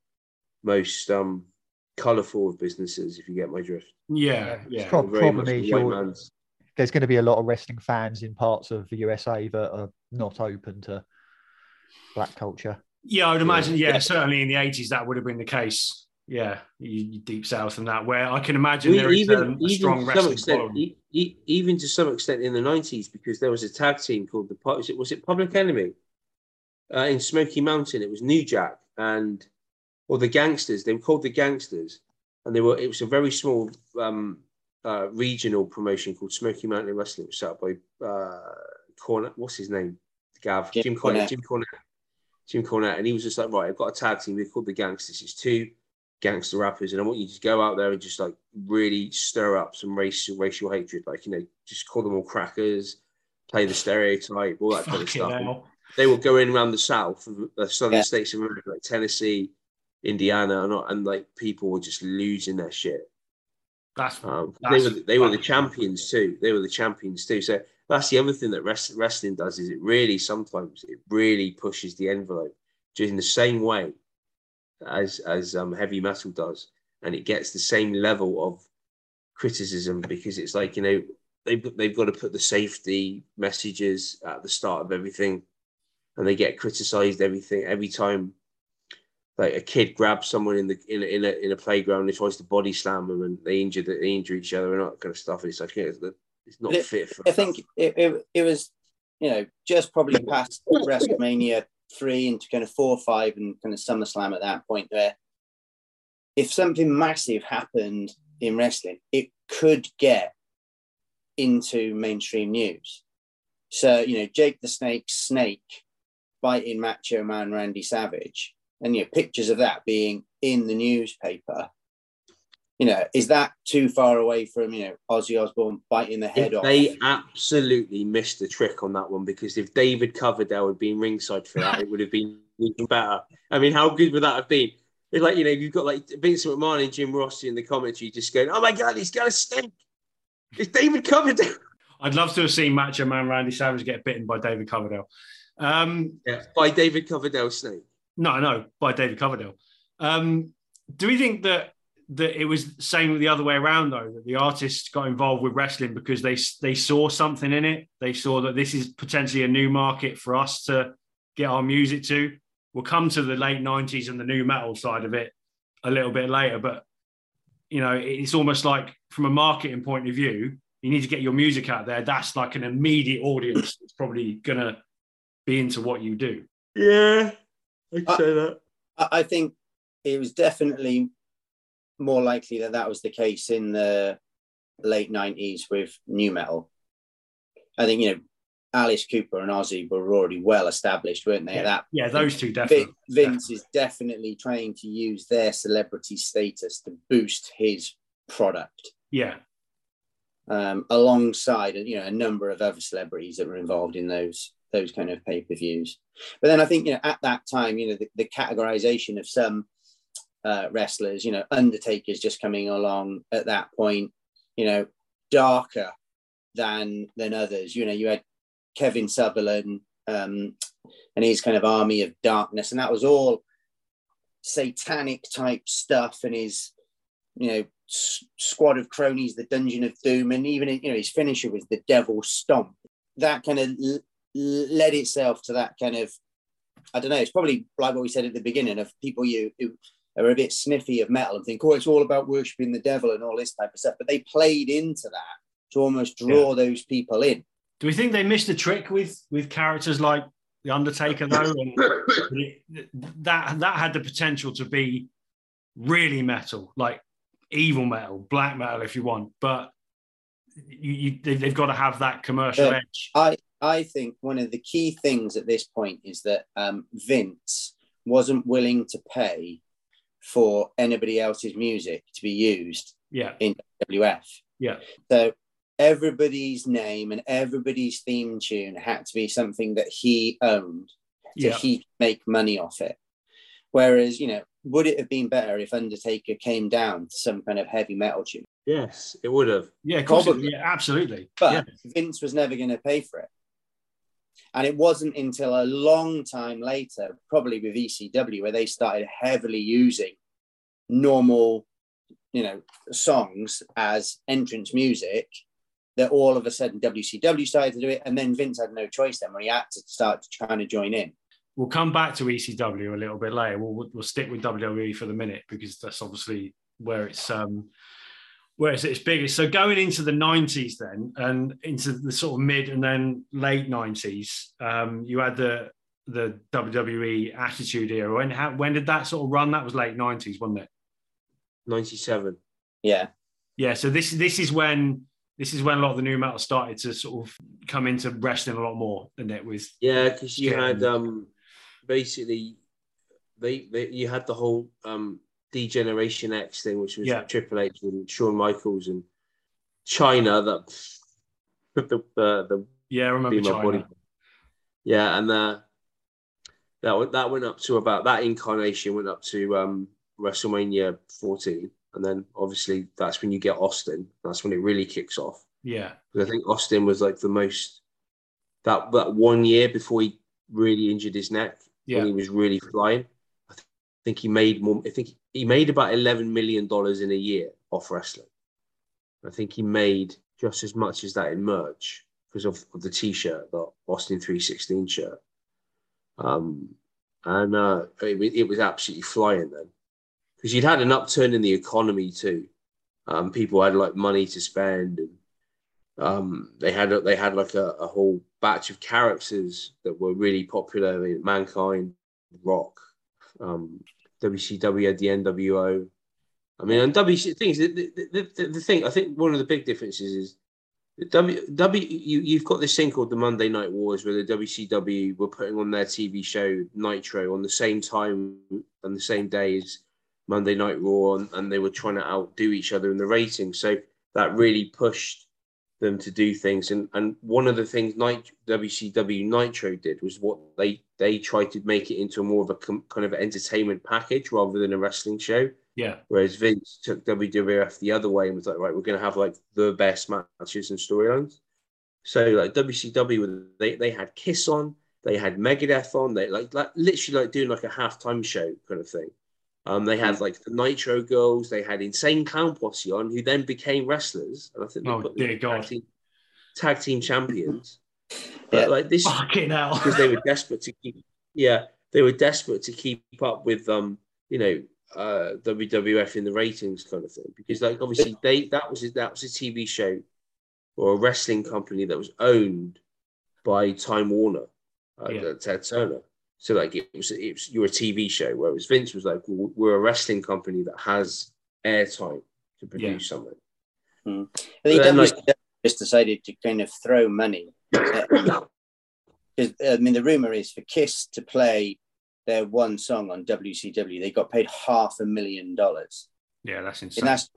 most um colourful of businesses, if you get my drift. yeah It's yeah prob- Very problem is the white there's going to be a lot of wrestling fans in parts of the USA that are not open to black culture. yeah i would imagine yeah, Yeah. certainly in the 80s that would have been the case yeah you, you deep south and that where i can imagine We- there is even, um, a even strong to some wrestling extent, e- e- even to some extent in the nineties, because there was a tag team called the was it was it Public Enemy uh, in Smoky Mountain. It was New Jack and or the Gangsters. They were called the Gangsters, and they were. It was a very small um, uh, regional promotion called Smoky Mountain Wrestling. It was set up by uh, Cornette. What's his name? Gav Jim Jim Cornette. Cornette. Jim Cornette. Jim Cornette, and he was just like, right, I've got a tag team. We're called the Gangsters. It's two gangster rappers, and I want you to go out there and just like really stir up some racial racial hatred. Like you know, just call them all crackers, play the stereotype, all that kind of stuff. And hell. They were going around the South, the southern Yeah. states of America, like Tennessee, Indiana, and, and like people were just losing their shit. that's Um, they were they were the champions too. They were the champions too. So that's the other thing that rest, wrestling does is it really sometimes it really pushes the envelope just in the same way as as um, heavy metal does, and it gets the same level of criticism because it's like you know they've they've got to put the safety messages at the start of everything, and they get criticized everything every time like a kid grabs someone in the in a, in a, in a playground and tries to body slam them and they injure they injure each other and all that kind of stuff. It's like it's not it- fit for. I think it, it, it was, you know, just probably past WrestleMania three into kind of four or five and kind of SummerSlam at that point where if something massive happened in wrestling, it could get into mainstream news. So, you know, Jake the Snake Snake biting Macho Man Randy Savage, and you know, pictures of that being in the newspaper. You know, is that too far away from, you know, Ozzy Osbourne biting the head If off? they absolutely missed the trick on that one because if David Coverdale had been ringside for that, it would have been even better. I mean, how good would that have been? It's like you know, you've got like Vincent McMahon and Jim Rossi in the commentary just going, "Oh my god, he's got a snake! It's David Coverdale." I'd love to have seen Macho Man Randy Savage get bitten by David Coverdale. Um, Yeah, by David Coverdale snake. no, no, by David Coverdale. Um, do we think that that it was the same the other way around though? That the artists got involved with wrestling because they they saw something in it. They saw that this is potentially a new market for us to get our music to. We'll come to the late '90s and the nu metal side of it a little bit later, but you know, it's almost like from a marketing point of view, you need to get your music out there. That's like an immediate audience that's probably gonna be into what you do. Yeah, I'd Uh, say that. I I think it was definitely more likely that that was the case in the late 90s with nu metal. I think, you know, Alice Cooper and Ozzy were already well established, weren't they? At that Yeah, those two definitely. Vince is definitely trying to use their celebrity status to boost his product Yeah, um, alongside you know a number of other celebrities that were involved in those those kind of pay per views. But then I think you know at that time you know the, the categorization of some uh, wrestlers, you know Undertaker's just coming along at that point, you know darker than than others. You know you had Kevin Sullivan um, and his kind of army of darkness, and that was all satanic type stuff and his you know s- squad of cronies, the Dungeon of Doom, and even you know his finisher was the Devil Stomp. That kind of l- led itself to that kind of I don't know. It's probably like what we said at the beginning of people you are a bit sniffy of metal and think, oh, it's all about worshiping the devil and all this type of stuff. But they played into that to almost draw those people in. Do we think they missed a trick with with characters like the Undertaker though? And that that had the potential to be really metal, like evil metal, black metal if you want, but you, you they, they've got to have that commercial Yeah. edge. I I think one of the key things at this point is that um, Vince wasn't willing to pay for anybody else's music to be used Yeah, in WF. Yeah. So everybody's name and everybody's theme tune had to be something that he owned, so yeah, he could make money off it. Whereas, you know, would it have been better if Undertaker came down to some kind of heavy metal tune? Yes, it would have. yeah. Of course, it- Probably. yeah, absolutely. But yeah, Vince was never going to pay for it. And it wasn't until a long time later, probably with ECW, where they started heavily using normal, you know, songs as entrance music, that all of a sudden WCW started to do it. And then Vince had no choice then, where he had to start trying to join in. we'll come back to ECW a little bit later. We'll- we'll stick with WWE for the minute because that's obviously where it's um where it's its biggest. So going into the nineties then and into the sort of mid and then late nineties, um, you had the the WWE Attitude Era. When how, when did that sort of run? That was late nineties, wasn't it? 97. Yeah. Yeah. So this this is when this is when a lot of the nu metal started to sort of come into wrestling a lot more than it was. Yeah, because you had um basically they, they you had the whole um Degeneration X thing, which was Yeah. Triple H and Shawn Michaels and Chyna that the the, the Yeah, I remember Chyna. body. Yeah, and uh, that went that went up to about that incarnation went up to um, WrestleMania 14, and then obviously that's when you get Austin. That's when it really kicks off. Yeah. I think Austin was like the most that that one year before he really injured his neck Yeah. when he was really flying. Think he made more. I think he made about 11 million dollars in a year off wrestling. I think he made just as much as that in merch because of, of the T-shirt, the Austin 316 shirt. Um, and uh, it, it was absolutely flying then because you'd had an upturn in the economy too. Um, people had like money to spend, and um, they had they had like a, a whole batch of characters that were really popular. I mean, Mankind, Rock, um, WCW had the NWO. I mean, and WC things. The, the, the, the thing I think one of the big differences is W W you you've got this thing called the Monday Night Wars where the WCW were putting on their TV show Nitro on the same time and the same day as Monday Night Raw, and, and they were trying to outdo each other in the ratings. So that really pushed them to do things. And and one of the things Nit- WCW Nitro did was what they they tried to make it into more of a com- kind of entertainment package rather than a wrestling show. Yeah. Whereas Vince took WWF the other way and was like, right, we're going to have like the best matches and storylines. So like WCW, they they had Kiss on, they had Megadeth on, they like like literally like doing like a halftime show kind of thing. Um, they had like the Nitro Girls, they had Insane Clown Posse on, who then became wrestlers, and I think they Oh, put dear God. tag team, tag team champions. But Yeah. like this, Fucking hell. because they were desperate to keep yeah they were desperate to keep up with um you know uh WWF in the ratings kind of thing because like obviously they that was a, that was a TV show or a wrestling company that was owned by Time Warner uh, Yeah. Ted Turner so like it was it was you're a TV show whereas Vince was like well, we're a wrestling company that has airtime to produce something I think Then, like- just decided to kind of throw money. Because I mean, the rumor is for Kiss to play their one song on WCW, they got paid half a million dollars, Yeah, that's insane. and that's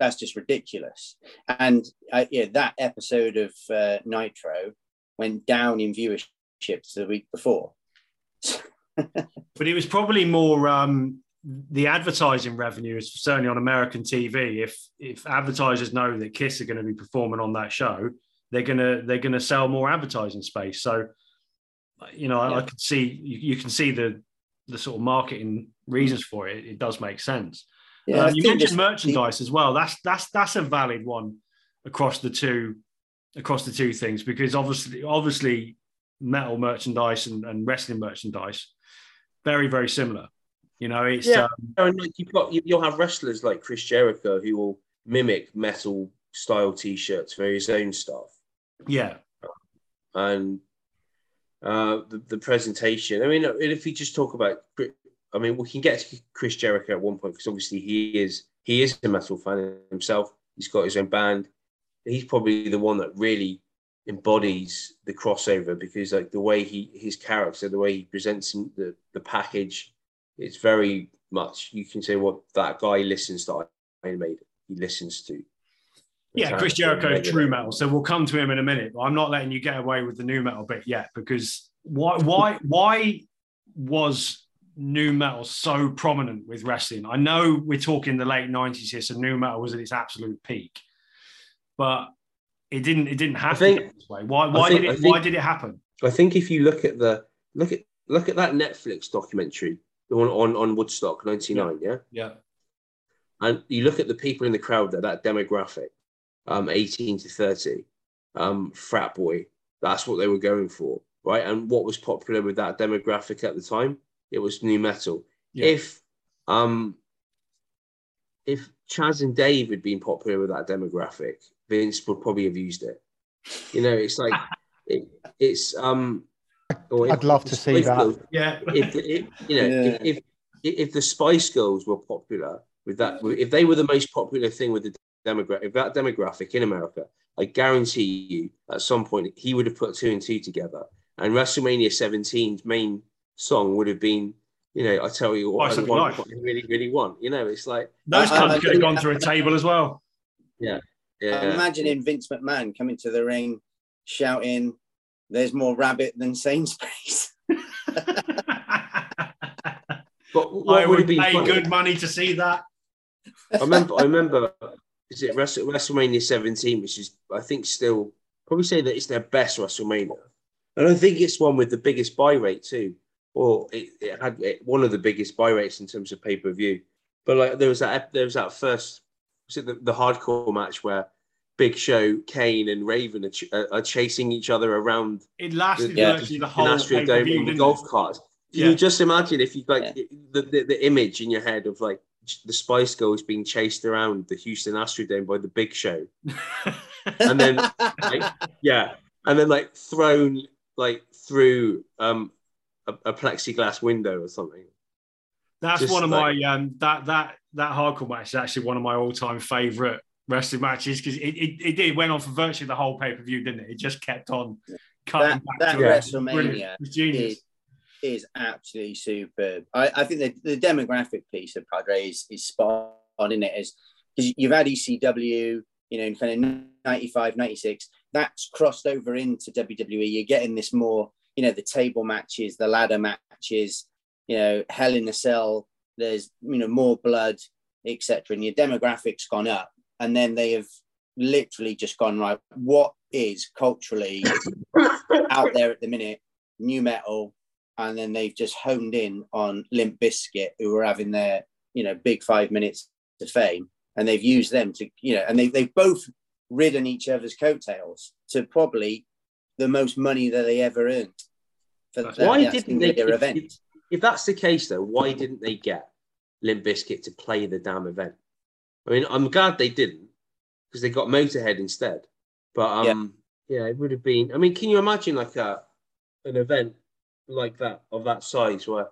that's just ridiculous. And uh, yeah, that episode of uh, Nitro went down in viewership the week before. but it was probably more um, the advertising revenue is certainly on American TV. If if advertisers know that Kiss are going to be performing on that show, they're gonna they're gonna sell more advertising space. So, you know, I, I Yeah. could see you, you can see the the sort of marketing reasons for it, it does make sense. Yeah, Um, you mentioned merchandise as well. That's that's that's a valid one across the two across the two things because obviously obviously metal merchandise and, and wrestling merchandise very very similar. You know, it's Yeah. um, And like you've got, you, you'll have wrestlers like Chris Jericho who will mimic metal style t-shirts for his own stuff. yeah and uh, the, the presentation. I mean, if we just talk about, I mean, we can get to Chris Jericho at one point because obviously he is he is a metal fan himself. He's got his own band. He's probably the one that really embodies the crossover because like the way he his character, the way he presents him, the the package, it's very much you can say what that guy listens to Iron Maiden. He listens to. Yeah, Chris Jericho, true metal. So we'll come to him in a minute. But I'm not letting you get away with the nu metal bit yet because why? Why? Why was nu metal so prominent with wrestling? I know we're talking the late '90s here, so nu metal was at its absolute peak, but it didn't. It didn't have think- to this way. Why? Why think- did it? think- why did it happen? I think if you look at the look at look at that Netflix documentary, the one on, on Woodstock '99, yeah. Yeah. and you look at the people in the crowd that that demographic, um, 18 to 30, um, frat boy, that's what they were going for, right? And what was popular with that demographic at the time? It was nu metal. Yeah. If um, if Chas and Dave had been popular with that demographic, Vince would probably have used it. You know, it's like it, it's um. or I'd if love to see that. Girls- Yeah. if, if you know Yeah. if, if if the Spice Girls were popular with that, if they were the most popular thing with the demographic, if that demographic in America, I guarantee you, at some point he would have put two and two together, and WrestleMania 17's main song would have been, you know, I tell you what, Spice I want, what I really, really want. You know, it's like, Those I- I- cunts could have gone through a table as well. yeah, I'm imagining Vince McMahon coming to the ring shouting, There's more rabbit than Sainsbury's. But what I would would have been pay funny- good money to see that. I remember. I remember. Is it WrestleMania 17, which is I think still probably say that it's their best WrestleMania, and I think it's one with the biggest buy rate too, or it, it had it, one of the biggest buy rates in terms of pay per view. But like there was that there was that first was it the, the hardcore match where Big Show, Kane, and Raven are, ch- are are chasing each other around It lasted Yeah. virtually the in whole Astrodome pay-per-view, the golf cart. Can Yeah. you just imagine if you like Yeah. the, the, the image in your head of like the Spice Girls being chased around the Houston Astrodome by the Big Show, and then like, yeah, and then like thrown like through um a, a plexiglass window or something. That's Just one of like- my um that that that hardcore match is actually one of my all time favorite wrestling matches because it, it, it did went on for virtually the whole pay per view, didn't it? It just kept on cutting That- back that to. WrestleMania It was genius. is, is absolutely superb. I, I think the, the demographic piece of Padre is, is spot on in it, is because you've had ECW, you know, in kind of 95, 96, that's crossed over into WWE. You're getting this more, you know, the table matches, the ladder matches, you know, Hell in a Cell, there's, you know, more blood, etc. And your demographic's gone up. And then they have literally just gone, right, what is culturally out there at the minute, nu metal, and then they've just honed in on Limp Bizkit, who were having their, you know, big five minutes to fame, and they've used them to, you know, and they they've both ridden each other's coattails to probably the most money that they ever earned for That's- that, Why didn't they? singular If, event. if, if that's the case, though, why didn't they get Limp Bizkit to play the damn event? I mean, I'm glad they didn't because they got Motorhead instead. But um, yeah. it would have been. I mean, can you imagine like a an event like that of that size where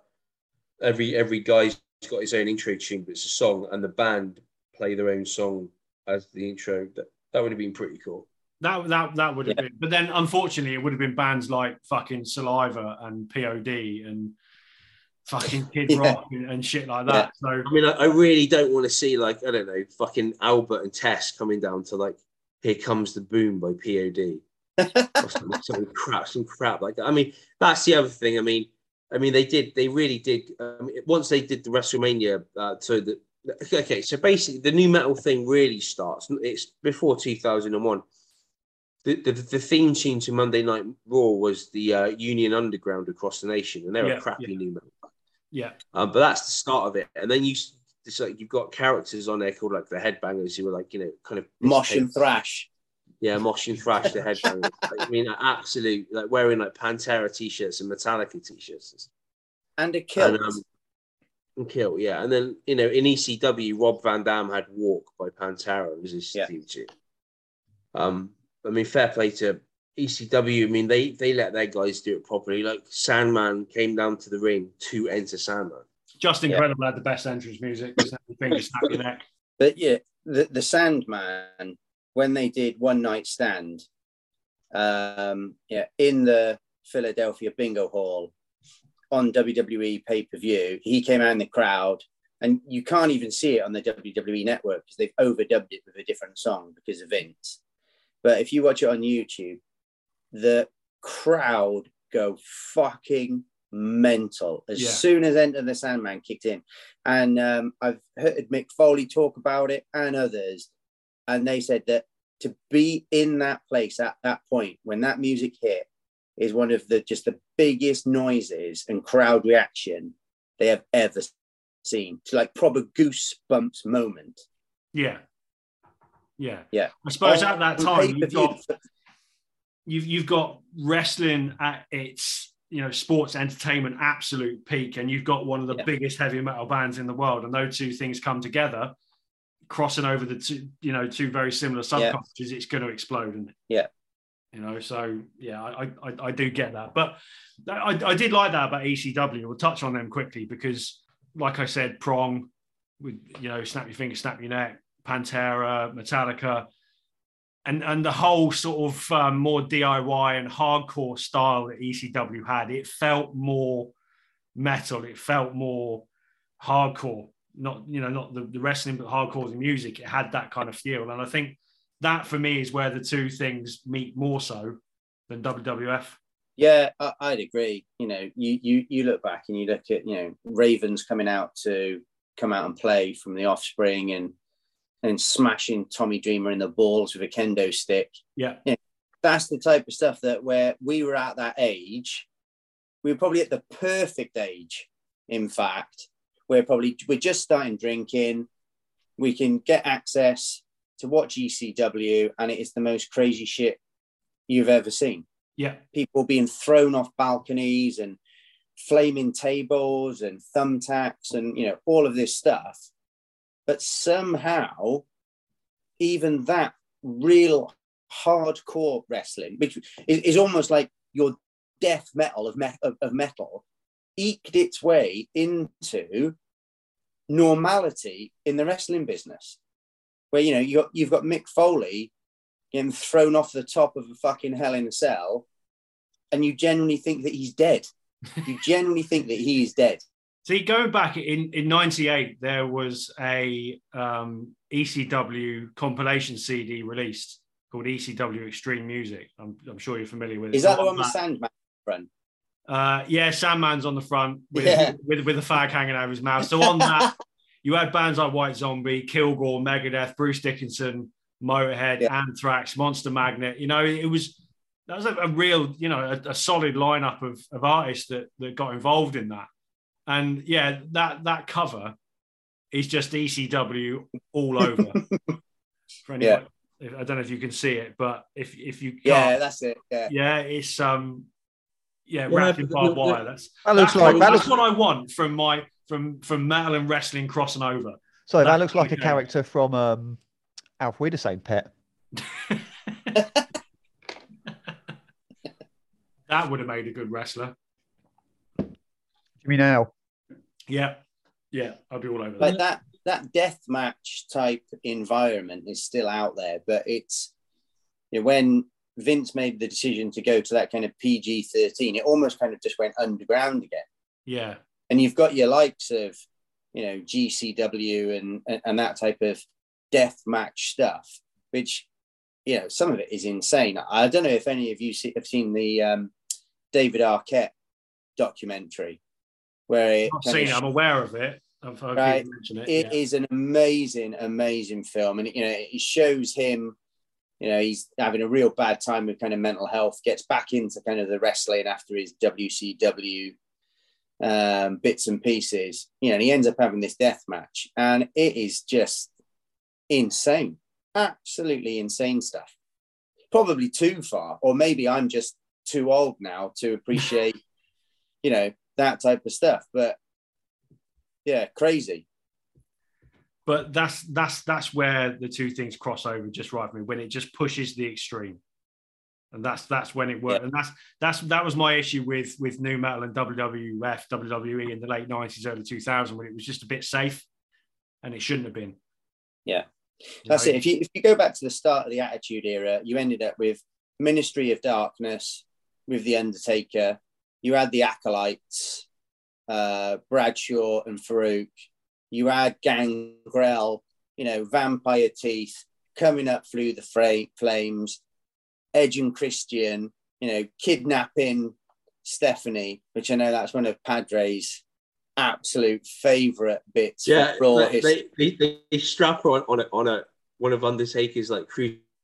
every every guy's got his own intro tune, but it's a song, and the band play their own song as the intro? That that would have been pretty cool. That that that would have Yeah. been, but then unfortunately, it would have been bands like fucking Saliva and POD and fucking Kid Yeah. Rock and, and shit like that. So I mean, I, I really don't want to see like I don't know, fucking Albert and Test coming down to like "Here Comes the Boom" by POD some, some crap, some crap like that. I mean, that's the other thing. I mean, I mean, they did, they really did. Um, once they did the WrestleMania, uh, so the okay, so basically the nu metal thing really starts. It's before two thousand and one. The, the, the theme tune to Monday Night Raw was the uh, Union Underground across the nation, and they're Yeah, a crappy yeah. nu metal. Band. Yeah. Um, but that's the start of it, and then you s- it's like you've got characters on there called like the headbangers who were like you know kind of Mosh and thrash. yeah, Mosh and Thrash, the headbangers. Like, I mean, absolute like wearing like Pantera t-shirts and Metallica t-shirts. And a kilt. And, um, and Kill, yeah. And then, you know, in ECW, Rob Van Dam had Walk by Pantera as his Yeah. theme tune. Um, I mean, fair play to ECW. I mean, they they let their guys do it properly. Like Sandman came down to the ring to enter Sandman. Just Yeah. incredible. Had the best entrance music. Fingers, snap your neck. But yeah, the, the Sandman, when they did One Night Stand, um, yeah, in the Philadelphia Bingo Hall on WWE pay per view, he came out in the crowd, and you can't even see it on the WWE network because they've overdubbed it with a different song because of Vince. But if you watch it on YouTube, the crowd go fucking mental as Yeah. soon as Enter the Sandman kicked in. And um, I've heard Mick Foley talk about it and others, and they said that to be in that place at that point when that music hit is one of the just the biggest noises and crowd reaction they have ever seen. It's like proper goosebumps moment. Yeah. Yeah. Yeah. I suppose On at that time you've got you've you've got wrestling at its you know sports entertainment absolute peak, and you've got one of the Yeah. biggest heavy metal bands in the world, and those two things come together, crossing over the two you know two very similar Yeah. subcultures, it's going to explode, and Yeah. you know. So yeah, I I, I do get that, but I, I did like that about ECW. We'll touch on them quickly because, like I said, Prong with you know snap your finger, snap your neck, Pantera, Metallica and and the whole sort of um, more DIY and hardcore style that ECW had, it felt more metal. It felt more hardcore. Not you know not the, the wrestling, but hardcore the music. It had that kind of feel, and I think that for me is where the two things meet more so than WWF. Yeah, I, I'd agree. You know, you, you you look back and you look at you know Ravens coming out to come out and play from the Offspring and and smashing Tommy Dreamer in the balls with a kendo stick. Yeah, That's the type of stuff that where we were at that age, we were probably at the perfect age. In fact, we're probably we're just starting drinking. We can get access to watch ECW, and it is the most crazy shit you've ever seen yeah, people being thrown off balconies and flaming tables and thumbtacks and you know all of this stuff but somehow even that real hardcore wrestling which is, is almost like your death metal of, me- of, metal eked its way into normality in the wrestling business where you know you got, you've got mick foley getting thrown off the top of a fucking hell in a cell and you genuinely think that he's dead. You genuinely think that he is dead. See, going back in in '98, there was a um, ECW compilation CD released called ECW Extreme Music. I'm, I'm sure you're familiar with it. Is that the one with Sandman front? Uh, yeah, Sandman's on the front with, Yeah. with with a fag hanging out of his mouth. So on that, you had bands like White Zombie, Kilgore, Megadeth, Bruce Dickinson, Motorhead, Yeah. Anthrax, Monster Magnet. You know, it was that was a, a real, you know, a, a solid lineup of, of artists that that got involved in that. And yeah, that that cover is just ECW all over. For anyone, if, I don't know if you can see it, but if if you can't, Yeah, that's it. Yeah. yeah, it's um, yeah, Yeah, wrapped in but barbed the- wire. That's That looks that's like what, that that's looks, what I want from my from from metal and wrestling crossing over. So that that- looks like a okay. character from um, Auf Wiedersehen Pet. that would have made a good wrestler. Jimmy Nail. Yeah, yeah, I'll be all over Like that. that that death match type environment is still out there, but it's you know, when Vince made the decision to go to that kind of PG 13, it almost kind of just went underground again. Yeah, and you've got your likes of you know GCW and and, and that type of death match stuff, which you know some of it is insane. I don't know if any of you see, have seen the um, David Arquette documentary, where it, I've seen it. I'm aware of it. I've heard Right. it. it is yeah. an amazing, amazing film, and you know it shows him. You know he's having a real bad time with kind of mental health. Gets back into kind of the wrestling after his WCW um, bits and pieces. You know, and he ends up having this death match, and it is just insane, absolutely insane stuff. Probably too far, or maybe I'm just too old now to appreciate, you know, that type of stuff. But yeah, crazy. But that's that's that's where the two things cross over just right for me when it just pushes the extreme and that's that's when it worked. Yeah. And that's that's that was my issue with with nu metal and WWF, WWE in the late nineties, early two thousand, when it was just a bit safe, and it shouldn't have been. Yeah, that's you know, it. If you if you go back to the start of the Attitude Era, you ended up with Ministry of Darkness with the Undertaker. You had the Acolytes, uh, Bradshaw and Faarooq. You had Gangrel. You know, Vampire Teeth coming up through the fra- flames Edge and Christian, you know, kidnapping Stephanie, which I know that's one of Padre's absolute favourite bits. Yeah, they, they, they, strap on on a, on a one of Undertaker's like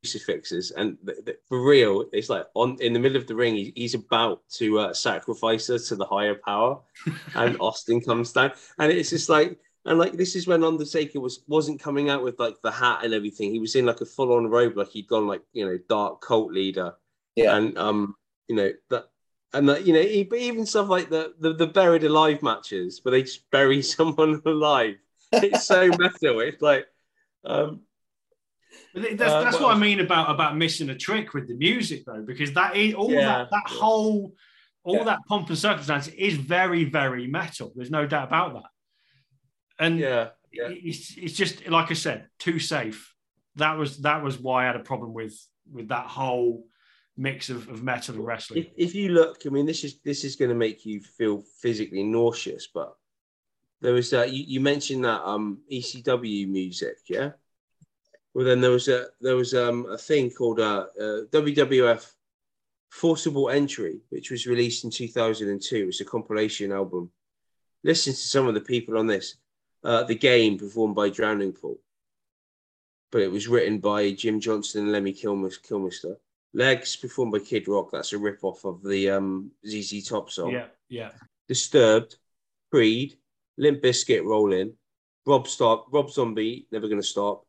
crucifixes, and the, the, for real, it's like on in the middle of the ring, he, he's about to uh, sacrifice her to the higher power, and Austin comes down, and it's just like. And like this is when Undertaker was wasn't coming out with like the hat and everything. He was in like a full on robe, like he'd gone like you know dark cult leader. Yeah. And um, you know that, and that you know even stuff like the, the the buried alive matches where they just bury someone alive. It's so metal. It's like um. But that's, uh, that's what I mean about about missing a trick with the music though, because that is all yeah, that that yeah. whole all yeah. that pomp and circumstance is very very metal. There's no doubt about that. And yeah. It's, it's just like I said, too safe. That was that was why I had a problem with with that whole mix of, of metal and wrestling. If, if you look, I mean, this is this is going to make you feel physically nauseous, but there was that you, you mentioned that um ECW music, yeah. Well, then there was a there was um a thing called uh, uh WWF Forcible Entry, which was released in 2002. It's a compilation album. Listen to some of the people on this uh, The Game, performed by Drowning Pool. But it was written by Jim Johnston and Lemmy Kilmister. Legs, performed by Kid Rock. That's a rip off of the um, ZZ Top song. Yeah, yeah. Disturbed, Creed, Limp Bizkit, Rolling, Rob Stop, Rob Zombie, Never Gonna Stop,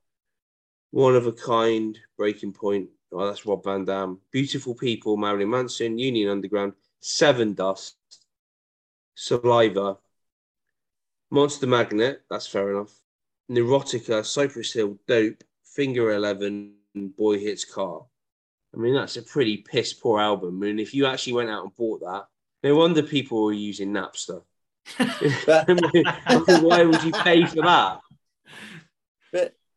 One of a Kind, Breaking Point. Oh, that's Rob Van Dam. Beautiful People, Marilyn Manson, Union Underground, Sevendust, Saliva, Monster Magnet, that's fair enough. Neurotica, Cypress Hill, Dope, Finger Eleven, Boy Hits Car. I mean, that's a pretty piss poor album. I mean, if you actually went out and bought that, no wonder people were using Napster. why would you pay for that?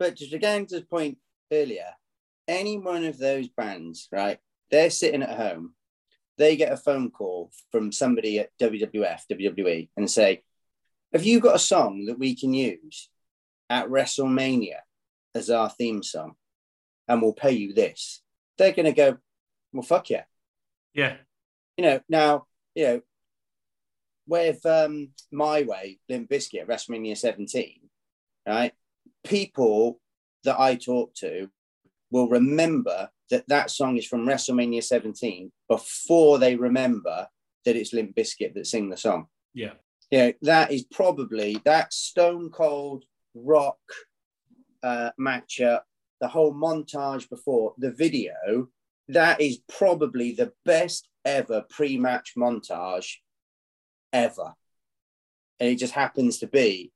But but just again to the point earlier, any one of those bands, right? They're sitting at home, they get a phone call from somebody at WWF, WWE, and say, have you got a song that we can use at WrestleMania as our theme song? And we'll pay you this. They're going to go, well, fuck yeah. Yeah. You know, now, you know, with um, My Way, Limp Bizkit, WrestleMania 17, right? People that I talk to will remember that that song is from WrestleMania 17 before they remember that it's Limp Bizkit that sing the song. Yeah Yeah, that is probably that stone cold rock uh, matchup, the whole montage before the video, that is probably the best ever pre match montage ever. And it just happens to be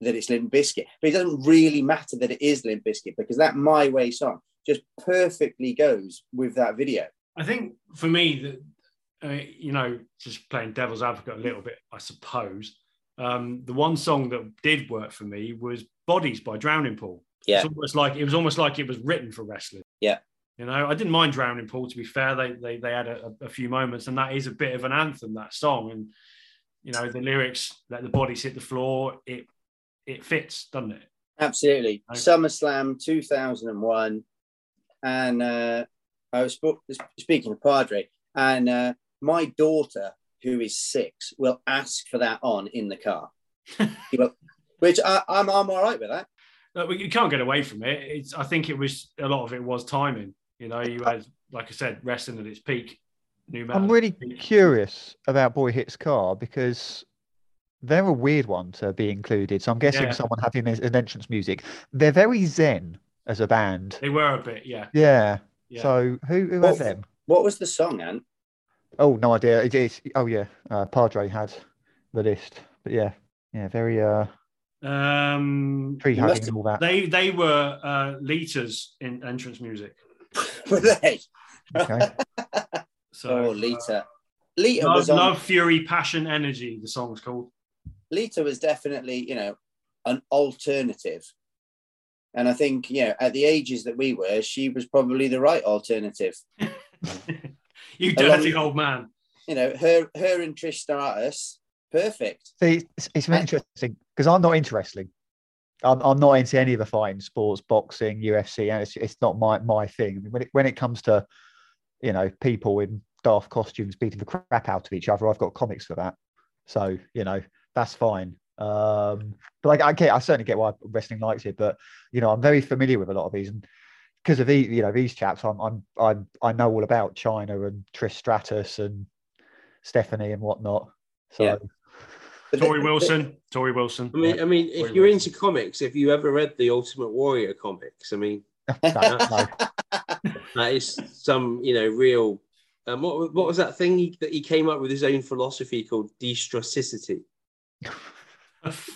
that it's Limp Bizkit. But it doesn't really matter that it is Limp Bizkit because that My Way song just perfectly goes with that video. I think for me, the, uh, you know, just playing devil's advocate a little bit, I suppose. Um, the one song that did work for me was "Bodies" by Drowning Pool. Yeah, it's almost like it was almost like it was written for wrestling. Yeah, you know, I didn't mind Drowning Pool. To be fair, they they, they had a, a, few moments, and that is a bit of an anthem. That song, and you know, the lyrics "Let the bodies hit the floor." It it fits, doesn't it? Absolutely. Okay. SummerSlam 2001, and uh, I was speaking of Padre, and uh, my daughter, who is six, will ask for that on in the car. will, which I, am I'm, I'm all right with that. Look, you can't get away from it. It's, I think it was a lot of it was timing. You know, you had, like I said, wrestling at its peak. New I'm really peak. curious about Boy Hits Car because they're a weird one to be included. So I'm guessing Yeah. someone having an entrance music. They're very zen as a band. They were a bit, yeah. Yeah. yeah. So who who Well, them? What was the song, Ant? Oh, no idea. It is. Oh yeah. Uh, Padre had the list, but yeah, yeah, very uh um, tree You hugging and all that. they they were uh, Lita's in entrance music. Were they? Okay. So oh, Lita. Lita Love, was on. Love, Fury, Passion, Energy. The song's called. Lita was definitely, you know, an alternative. And I think, you know, at the ages that we were, she was probably the right alternative. you Along- dirty old man. You know, her her and Trish Stratus, perfect. See, it's, it's interesting because I'm not into wrestling. I'm, I'm not into any of the fighting sports, boxing, UFC, and it's, it's not my my thing. I mean, when it when it comes to, you know, people in daft costumes beating the crap out of each other, I've got comics for that. So you know, that's fine. Um, but I, I get, I certainly get why wrestling likes it. But you know, I'm very familiar with a lot of these, and because of these, you know, these chaps, I'm I'm I'm I know all about Chyna and Trish Stratus and Stephanie and whatnot. So. Yeah. Torrie Wilson. Torrie Wilson. I mean, I mean, if Very you're well. into comics, if you ever read the Ultimate Warrior comics, I mean, no, no. that is some, you know, real. Um, what, what was that thing he, that he came up with his own philosophy called destrosicity?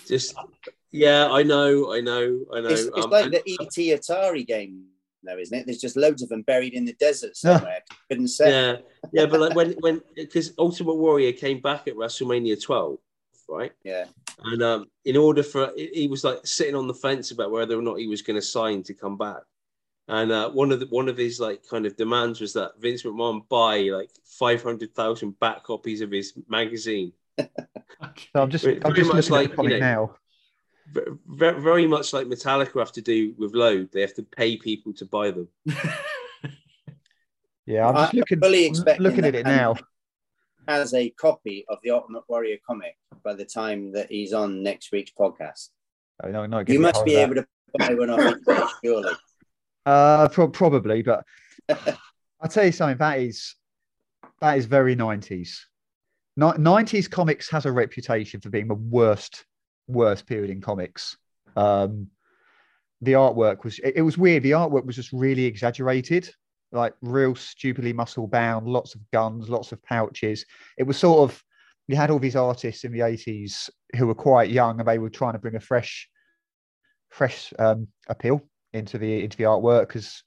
Just, yeah, I know, I know, I know. It's, it's um, like and- the ET Atari game, though, isn't it? There's just loads of them buried in the desert somewhere. Couldn't say. yeah, yeah, but like when when because Ultimate Warrior came back at WrestleMania 12, right? Yeah. And um, in order for he he was like sitting on the fence about whether or not he was going to sign to come back. And uh, one of the one of his like kind of demands was that Vince McMahon buy like five hundred thousand back copies of his magazine. So I'm just, Very I'm just much looking like, at the comic you know, now. Very, very much like Metallica have to do with Load, they have to pay people to buy them. Yeah, I'm just I'm looking, fully expecting looking at it now. Has a copy of the Ultimate Warrior comic by the time that he's on next week's podcast. Oh, no, no, You must be able to buy one off eBay, surely. Uh, pro- probably, but I'll tell you something. That is that is very nineties. Nineties comics has a reputation for being the worst, worst period in comics. Um, the artwork was it, it was weird. The artwork was just really exaggerated, like real stupidly muscle bound, lots of guns, lots of pouches. It was sort of you had all these artists in the eighties who were quite young and they were trying to bring a fresh, fresh um, appeal into the into the artwork because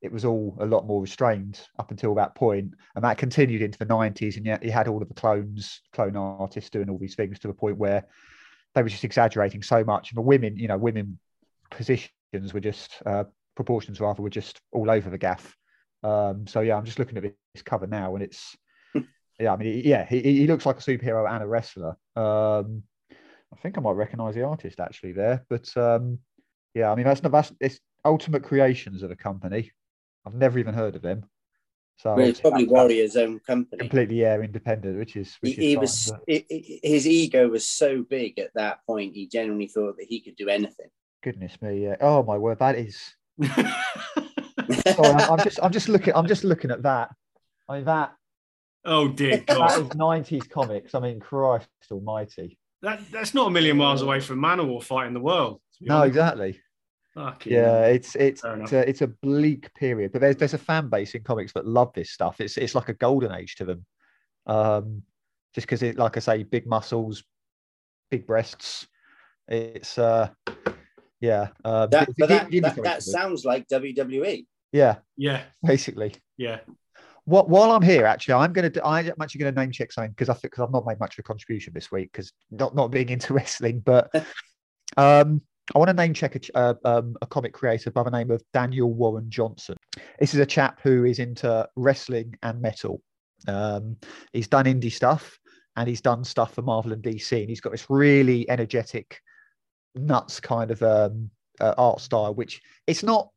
it was all a lot more restrained up until that point, and that continued into the nineties. And yet you had all of the clones, clone artists doing all these things to the point where they were just exaggerating so much. And the women, you know, women positions were just uh, proportions rather were just all over the gaff. Um, so yeah, I'm just looking at this cover now, and it's yeah, I mean, yeah, he, he looks like a superhero and a wrestler. Um, I think I might recognise the artist actually there, but um, yeah, I mean that's not that's it's Ultimate Creations of a company. I've never even heard of him. So Well, it's probably that's- that's Warrior's own company. completely yeah independent, which is He, which is he fine, was but i i his ego was so big at that point. He genuinely thought that he could do anything. goodness me, yeah. Oh my word, that is. Sorry, I'm, I'm just I'm just looking I'm just looking at that. I mean that oh dear God. is 90s comics. I mean, Christ Almighty. That, that's not a million miles away from Manowar fighting the world. No, honest. exactly. Fucking Yeah, it's it's it's a, it's a bleak period, but there's there's a fan base in comics that love this stuff. It's it's like a golden age to them, um, just because it, like I say, big muscles, big breasts. It's uh, yeah, uh, That, the- but the that, indie that, that sounds like. WWE. yeah, Yeah, basically. yeah. What while I'm here, actually, I'm gonna I'm actually gonna name check something because I think because I've not made much of a contribution this week because not not being into wrestling, but um, I want to name check a, uh, um, a comic creator by the name of Daniel Warren Johnson. This is a chap who is into wrestling and metal. Um, he's done indie stuff and he's done stuff for Marvel and DC, and he's got this really energetic, nuts kind of um, uh, art style, which it's not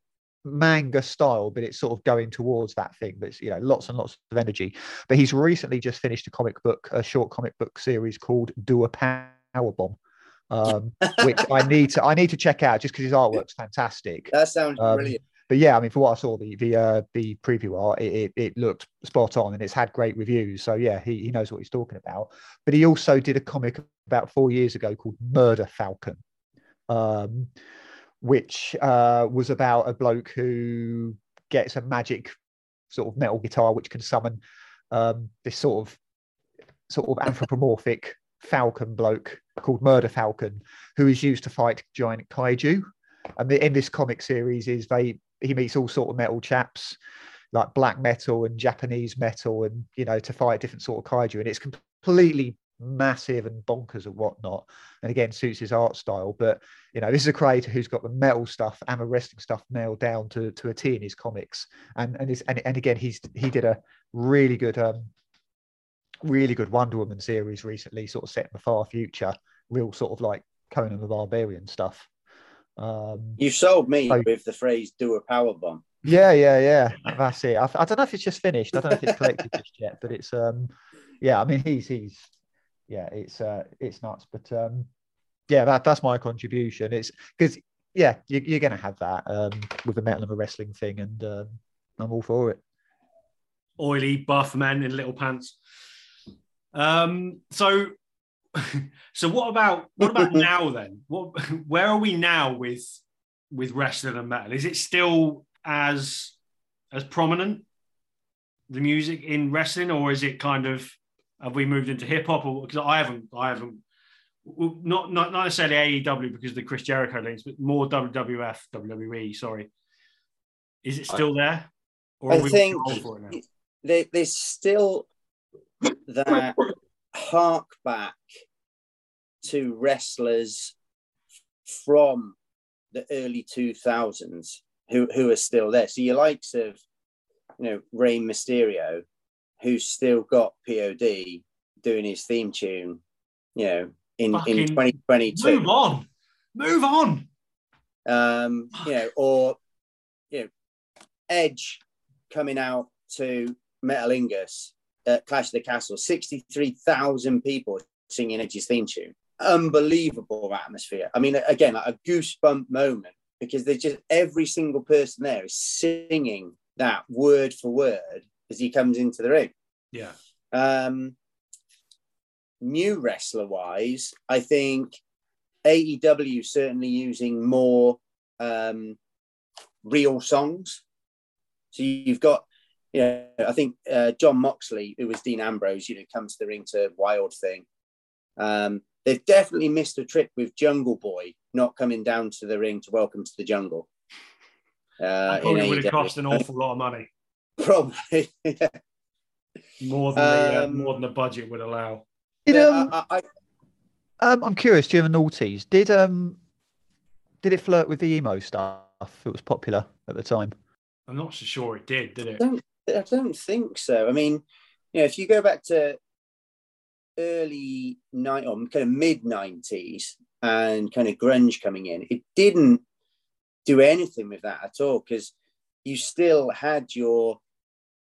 manga style, but it's sort of going towards that thing. But it's you know lots and lots of energy. But he's recently just finished a comic book, a short comic book series called Do a Power Bomb, um, which I need to I need to check out just because his artwork's fantastic. That sounds Um, brilliant. but yeah, I mean, for what I saw the the uh, the preview art, it, it, it looked spot on and it's had great reviews. So yeah, he, he knows what he's talking about. But he also did a comic about four years ago called Murder Falcon, um, which uh, was about a bloke who gets a magic sort of metal guitar which can summon um, this sort of sort of anthropomorphic falcon bloke called Murder Falcon, who is used to fight giant kaiju. And in this comic series, is they he meets all sort of metal chaps like black metal and Japanese metal, and you know to fight different sort of kaiju. And it's completely massive and bonkers and whatnot. And again, suits his art style. But you know, this is a creator who's got the metal stuff and the wrestling stuff nailed down to to a T in his comics. And and and, and again, he's he did a really good um really good Wonder Woman series recently, sort of set in the far future, real sort of like Conan the Barbarian stuff. Um, you sold me so, with the phrase "do a power bomb." Yeah, yeah, yeah. That's it. I, I, don't know if it's just finished. I don't know if it's collected just yet, but it's um, yeah. I mean, he's he's yeah, it's uh, it's nuts. But um, yeah, that that's my contribution. It's because yeah, you, you're going to have that um with the metal and the wrestling thing, and um, I'm all for it. Oily buff men in little pants. Um, so, so what about what about now then? What where are we now with with wrestling and metal? Is it still as as prominent the music in wrestling, or is it kind of have we moved into hip hop? Or because I haven't, I haven't, not not not necessarily AEW because of the Chris Jericho links, but more WWF, WWE. Sorry, is it still there? Or I think there, there's still that hark back to wrestlers from the early 2000s who, who are still there. So your likes of, you know, Rey Mysterio, who's still got POD doing his theme tune, you know, in, in 2022. Move on. Move on. Um, you know, or, you know, Edge coming out to Metalingus at Clash of the Castle, 63,000 people singing Edge's theme tune. Unbelievable atmosphere. I mean, again, like a goosebump moment because there's just every single person there is singing that word for word as he comes into the ring. Yeah. Um, new wrestler wise, I think AEW certainly using more um, real songs. So you've got you know, I think uh, Jon Moxley, who was Dean Ambrose, you know, comes to the ring to Wild Thing. Um, they've definitely missed a trick with Jungle Boy not coming down to the ring to Welcome to the Jungle. Uh, probably would have cost an awful lot of money. Probably, yeah. more than the, uh, um, more than the budget would allow. Did, um, I, I, um, I'm curious, do you have noughties? Did um, did it flirt with the emo stuff? It was popular at the time. I'm not so sure it did. Did it? Don't I don't think so. I mean, you know, if you go back to early night or kind of mid 90s and kind of grunge coming in, it didn't do anything with that at all because you still had your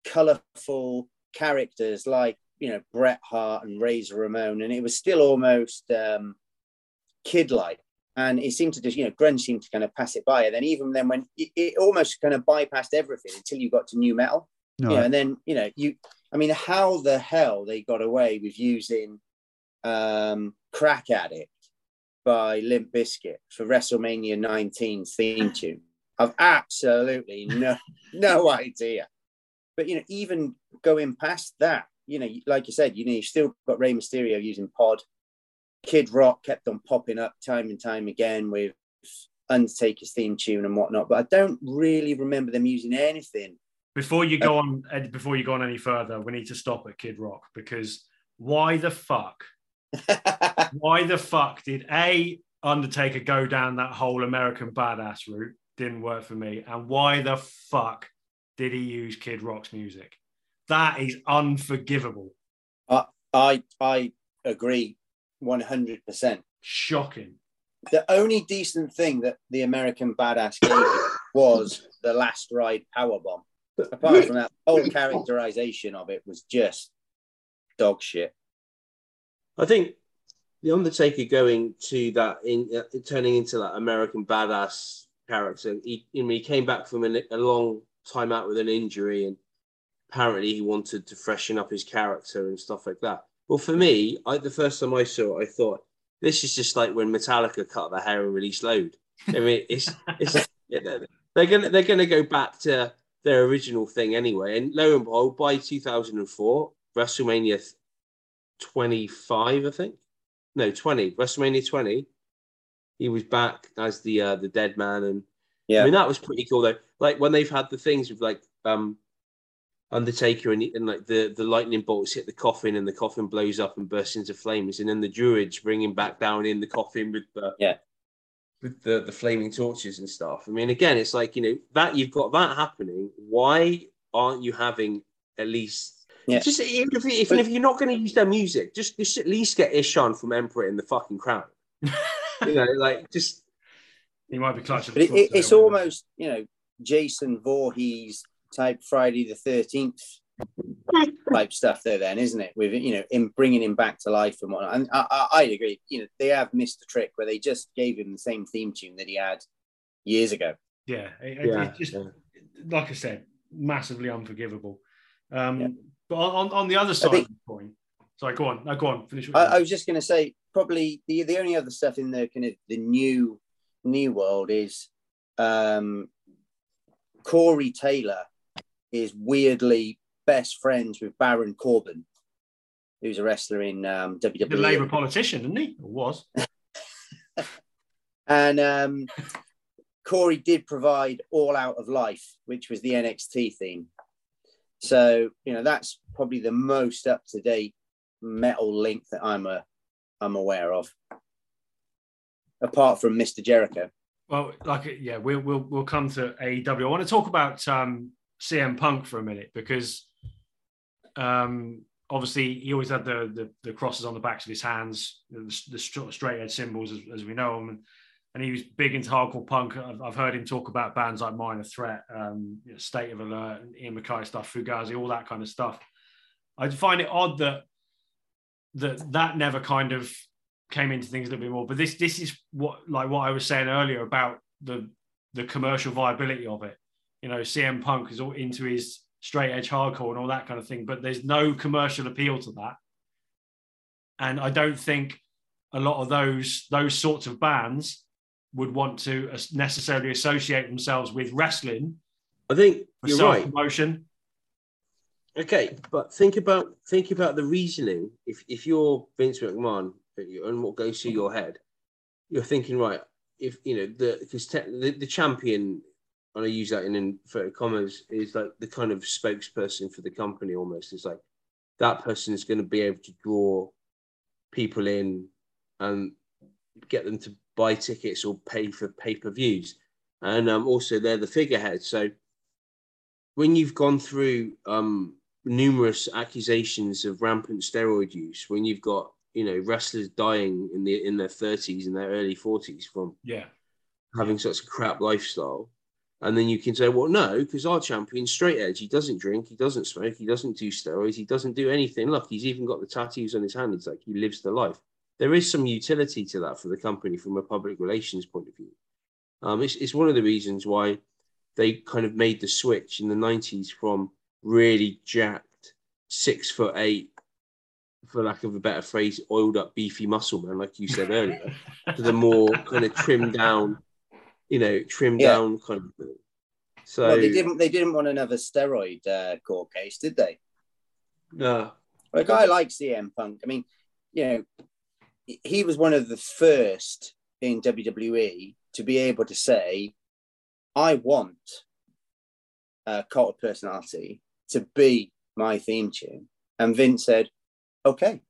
colorful characters like you know Bret Hart and Razor Ramon, and it was still almost um, kid-like. And it seemed to just you know grunge seemed to kind of pass it by. And then even then when it, it almost kind of bypassed everything until you got to nu metal no. you know, and then you know you i mean how the hell they got away with using um crack addict by limp bizkit for wrestlemania 19 theme tune i've absolutely no no idea but you know even going past that you know like you said you know you've still got Rey mysterio using pod Kid Rock kept on popping up time and time again with Undertaker's theme tune and whatnot, but I don't really remember them using anything. Before you go uh, on, before you go on any further, we need to stop at Kid Rock because why the fuck? why the fuck did a Undertaker go down that whole American badass route? Didn't work for me. And why the fuck did he use Kid Rock's music? That is unforgivable. I I, I agree 100%. Shocking. The only decent thing that the American Badass gave was the last ride power bomb. Apart from that, whole characterization of it was just dog shit. I think the Undertaker going to that in uh, turning into that American Badass character. He, you know, he came back from a, a long time out with an injury, and apparently he wanted to freshen up his character and stuff like that. Well, for me, I, the first time I saw it, I thought this is just like when Metallica cut their hair and released Load. I mean, it's it's they're gonna they're gonna go back to their original thing anyway. And lo and behold, by 2004, WrestleMania 25, I think, no 20, WrestleMania 20, he was back as the uh, the dead man, and yeah, I mean that was pretty cool though. Like when they've had the things with like um Undertaker and, and like the, the lightning bolts hit the coffin and the coffin blows up and bursts into flames, and then the druids bring him back down in the coffin with the yeah with the, the flaming torches and stuff. I mean, again, it's like you know that you've got that happening. Why aren't you having at least yeah. just even if, even if you're not going to use their music, just just at least get Ihsahn from Emperor in the fucking crowd. you know, like just he might be clutching. But it, it, it's almost you know Jason Voorhees type Friday the Thirteenth type stuff there, then isn't it? With you know, in bringing him back to life and whatnot. And I, I, I agree. You know, they have missed the trick where they just gave him the same theme tune that he had years ago. Yeah, it, yeah, it just yeah. like I said, massively unforgivable. Um, yeah. But on, on the other side think, of the coin, sorry, go on. No, go on. Finish. I, I was just going to say, probably the the only other stuff in the kind of the new new world is um, Corey Taylor is weirdly best friends with Baron Corbin, who's a wrestler in um, WWE. The Labour politician, isn't he? Or was. and um, Corey did provide All Out of Life, which was the NXT theme. So you know that's probably the most up to date metal link that I'm a I'm aware of, apart from Mr. Jericho. Well, like yeah, we'll we'll we'll come to AEW. I want to talk about um, CM Punk for a minute because um, obviously he always had the, the, the crosses on the backs of his hands, the, the straight edge symbols as, as, we know them, and, and he was big into hardcore punk. I've, I've heard him talk about bands like Minor Threat, um, you know, State of Alert, Ian MacKaye stuff, Fugazi, all that kind of stuff. I find it odd that that that never kind of came into things a little bit more. But this this is what like what I was saying earlier about the the commercial viability of it. You know, CM Punk is all into his straight edge hardcore and all that kind of thing, but there's no commercial appeal to that. And I don't think a lot of those those sorts of bands would want to necessarily associate themselves with wrestling. I think you're right. Promotion. Okay, but think about think about the reasoning. If if you're Vince McMahon and what goes through your head, you're thinking right. If you know the because te- the, the champion and I use that in inverted commas, is like the kind of spokesperson for the company almost. It's like that person is going to be able to draw people in and get them to buy tickets or pay for pay per views. And um, also, they're the figurehead. So when you've gone through um, numerous accusations of rampant steroid use, when you've got you know wrestlers dying in the in their 30s and their early 40s from yeah having such a crap lifestyle and then you can say, well, no, because our champion's straight edge. He doesn't drink, he doesn't smoke, he doesn't do steroids, he doesn't do anything. Look, he's even got the tattoos on his hand. It's like he lives the life. There is some utility to that for the company from a public relations point of view. Um, it's, it's one of the reasons why they kind of made the switch in the 90s from really jacked, six foot eight, for lack of a better phrase, oiled up beefy muscle man, like you said earlier, to the more kind of trimmed down you know, trimmed yeah. down kind of thing. So well, they didn't they didn't want another steroid uh, court case, did they? No. A guy like CM Punk, I mean, you know, he was one of the first in WWE to be able to say, I want a cult of personality to be my theme tune. And Vince said, okay.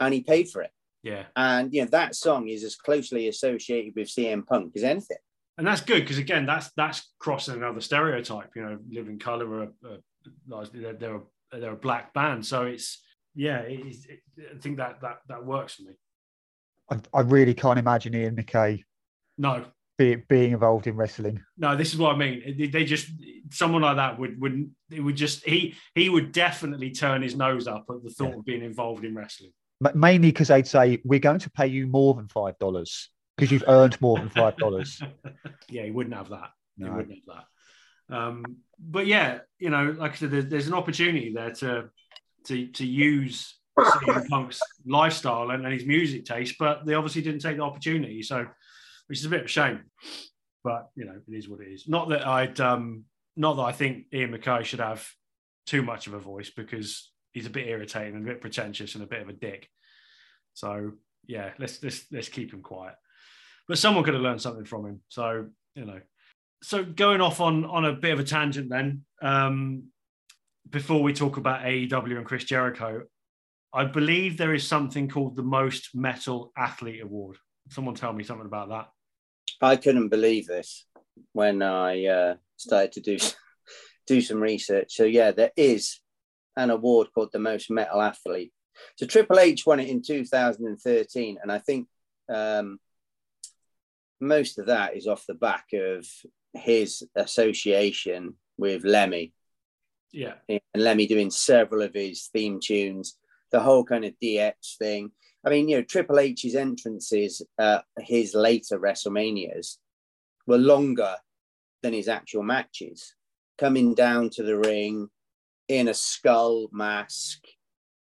And he paid for it. Yeah. And, you know, that song is as closely associated with CM Punk as anything and that's good because again, that's that's crossing another stereotype. You know, Living Colour are, are they're, they're a, they're a black band, so it's yeah, it, it, I think that that that works for me. I, I really can't imagine Ian MacKaye. No. Be, being involved in wrestling. No, this is what I mean. They just someone like that would wouldn't. it would just he he would definitely turn his nose up at the thought yeah. of being involved in wrestling. Mainly because they'd say we're going to pay you more than five dollars because you've earned more than five dollars. yeah, he wouldn't have that. He wouldn't have that. Um, but yeah, you know, like I said, there's, there's an opportunity there to to to use CM Punk's lifestyle and, and his music taste, but they obviously didn't take the opportunity. So, which is a bit of a shame. But you know, it is what it is. Not that I'd um, not that I think Ian MacKaye should have too much of a voice because he's a bit irritating and a bit pretentious and a bit of a dick. So yeah, let's let's let's keep him quiet. But someone could have learned something from him. So you know. So going off on on a bit of a tangent then. Um, before we talk about AEW and Chris Jericho, I believe there is something called the Most Metal Athlete Award. Someone tell me something about that. I couldn't believe this when I uh, started to do do some research. So yeah, there is an award called the Most Metal Athlete. So Triple H won it in 2013, and I think um, most of that is off the back of his association with Lemmy. Yeah, and Lemmy doing several of his theme tunes, the whole kind of DX thing. I mean, you know, Triple H's entrances at his later WrestleManias were longer than his actual matches, coming down to the ring in a skull mask,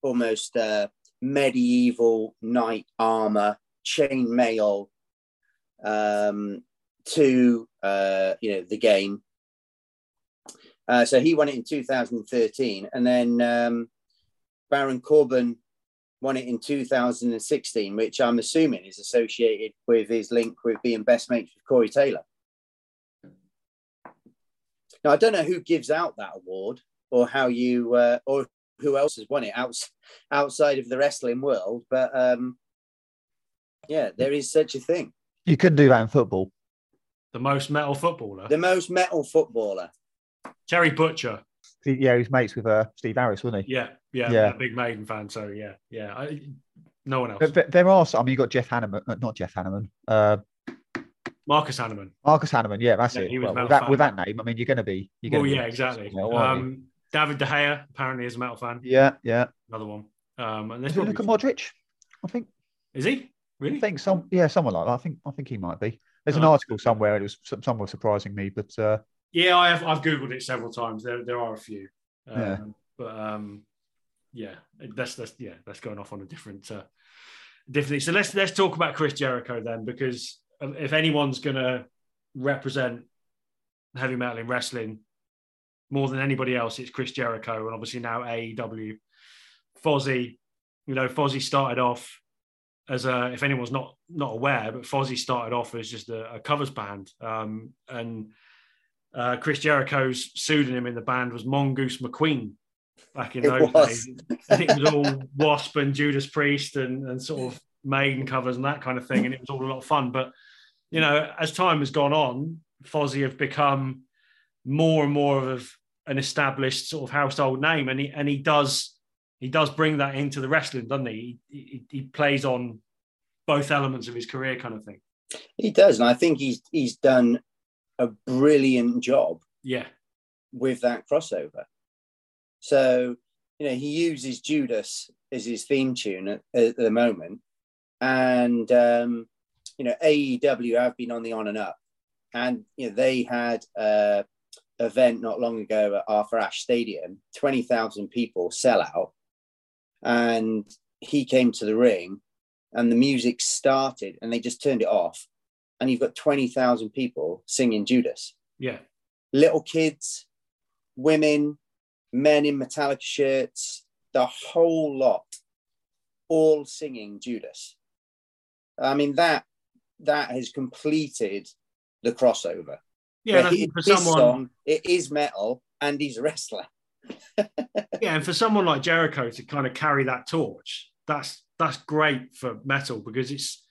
almost uh, medieval knight armor, chain mail um, to, uh, you know, the game. Uh, so he won it in 2013, and then um, Baron Corbin won it in 2016, which I'm assuming is associated with his link with being best mates with Corey Taylor. Now I don't know who gives out that award or how you uh, or who else has won it outs- outside of the wrestling world, but um, yeah, there is such a thing. You couldn't do that in football. the most metal footballer, The most metal footballer. Terry Butcher. He- Yeah, he was mates with uh, Steve Harris, wasn't he? Yeah, yeah, Yeah. a big Maiden fan. So yeah, yeah. I, no one else. But, but there are some. I mean, you got Jeff Hanneman, uh, not Jeff Hanneman, uh, Marcus Hahnemann. Marcus Hahnemann. Yeah, that's Yeah, it. he was Well, metal with, that, with that name, I mean, you're going to be. You're Well, yeah, exactly. you know, aren't you? Um, David De Gea apparently is a metal fan. yeah, yeah. Another one. Um, and there's Is it probably- Luka Modric? I think. Is he I think some. Yeah, someone like that. I think. I think he might be. There's an article somewhere. It was some, somewhere surprising me, but uh, Yeah, I have. I've googled it several times. There, there are a few. Um, Yeah. But um, yeah, that's that's yeah, that's going off on a different uh, different. So let's let's talk about Chris Jericho then, because if anyone's going to represent heavy metal in wrestling more than anybody else, it's Chris Jericho, and obviously now AEW. Fozzy, you know, Fozzy started off as a, if anyone's not not aware, but Fozzy started off as just a, a covers band, um, and uh, Chris Jericho's pseudonym in the band was Mongoose McQueen back in It those was. days. I think it was all Wasp and Judas Priest and, and sort of Maiden covers and that kind of thing, and it was all a lot of fun. But you know, as time has gone on, Fozzy have become more and more of an established sort of household name, and he and he does he does bring that into the wrestling, doesn't he? He, he, he plays on both elements of his career, kind of thing. He does, and I think he's he's done a brilliant job Yeah, with that crossover. So, you know, he uses Judas as his theme tune at, at the moment. And, um, you know, AEW have been on the on and up. And, you know, they had a event not long ago at Arthur Ashe Stadium, 20,000 people sell out. And he came to the ring and the music started and they just turned it off. And you've got 20,000 people singing Judas yeah, little kids, women, men in Metallica shirts, the whole lot, all singing Judas. I mean that that has completed the crossover. yeah. And I think for someone, song, it is metal and he's a wrestler. Yeah, and for someone like Jericho to kind of carry that torch, that's that's great for metal because it's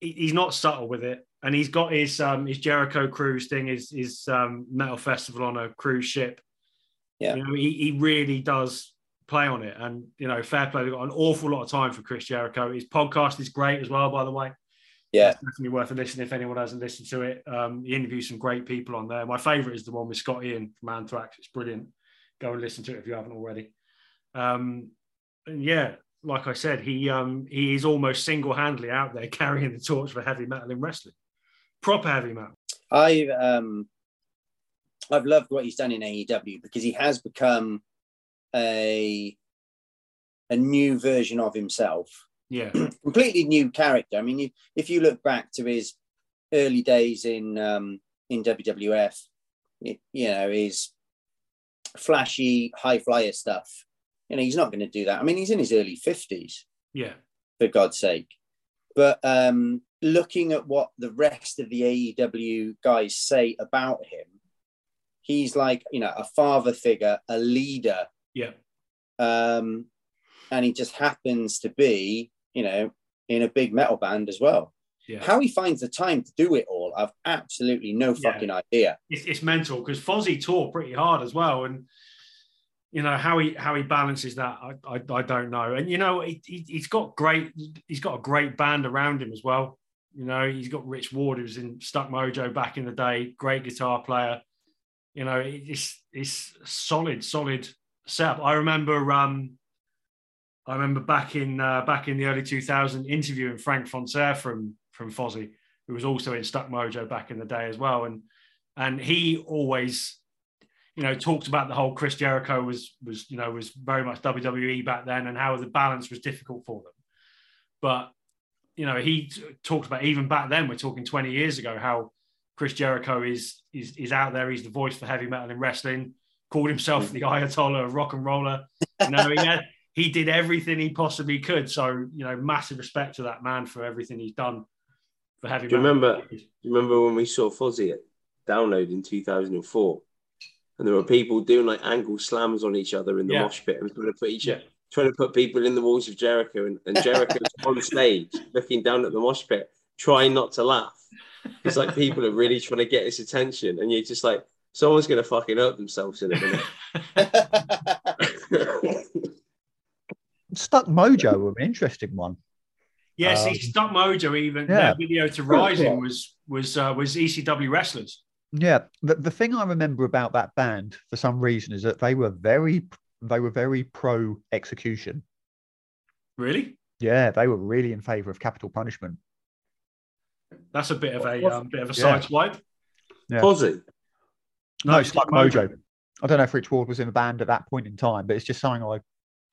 he- he's not subtle with it, and he's got his um his Jericho cruise thing, his his um metal festival on a cruise ship. Yeah. you know, he, he really does play on it, and you know, fair play. They've got an awful lot of time for Chris Jericho. His podcast is great as well, by the way. Yeah, It's definitely worth a listen if anyone hasn't listened to it. Um, he interviews some great people on there. My favourite is the one with Scott Ian from Anthrax. It's brilliant. Go and listen to it if you haven't already. Um, and yeah, like I said, he um, he is almost single handedly out there carrying the torch for heavy metal in wrestling, proper heavy metal. I've um, I've loved what he's done in AEW because he has become a a new version of himself, Yeah, completely new character. I mean, you, if you look back to his early days in um, in WWF, it, you know, his flashy high flyer stuff. You know, he's not going to do that. I mean, he's in his early fifties. yeah, for God's sake. But um, looking at what the rest of the AEW guys say about him, he's like, you know, a father figure, a leader, yeah, um, and he just happens to be, you know, in a big metal band as well. Yeah. How he finds the time to do it all, I've absolutely no Yeah. fucking idea. it's, it's mental because Fozzy tore pretty hard as well, and you know how he how he balances that, I I, I don't know. And you know he, he he's got great he's got a great band around him as well. You know he's got Rich Ward who was in Stuck Mojo back in the day, great guitar player. You know it's it's solid solid setup. I remember um I remember back in uh, back in the early 2000 interviewing Frank Fontsere from from Fozzy, who was also in Stuck Mojo back in the day as well, and and he always you know talked about the whole Chris Jericho was was you know was very much WWE back then and how the balance was difficult for them. But you know he talked about even back then we're talking 20 years ago how Chris Jericho is is is out there. He's the voice for heavy metal in wrestling. Called himself the Ayatollah of rock and roller. You know he had, he did everything he possibly could. So you know massive respect to that man for everything he's done for heavy Do you metal remember? Do you remember when we saw Fozzy at Download in 2004? And there were people doing like angle slams on each other in the Yeah. mosh pit and trying to put each Yeah. trying to put people in the walls of Jericho and, and Jericho's on stage looking down at the mosh pit, trying not to laugh. It's like people are really trying to get his attention, and you're just like, someone's gonna fucking hurt themselves in a minute. Stuck Mojo were an interesting one. Yeah, see, Um, Stuck Mojo even yeah. their video to Rising was was uh, was ECW wrestlers. Yeah, the, the thing I remember about that band for some reason is that they were very they were very pro execution. Really, Yeah, they were really in favour of capital punishment. that's a bit of a um, bit of a Yeah. sideswipe. Yeah. Fozzy. No, Stuck Mojo. I don't know if Rich Ward was in the band at that point in time, but it's just something I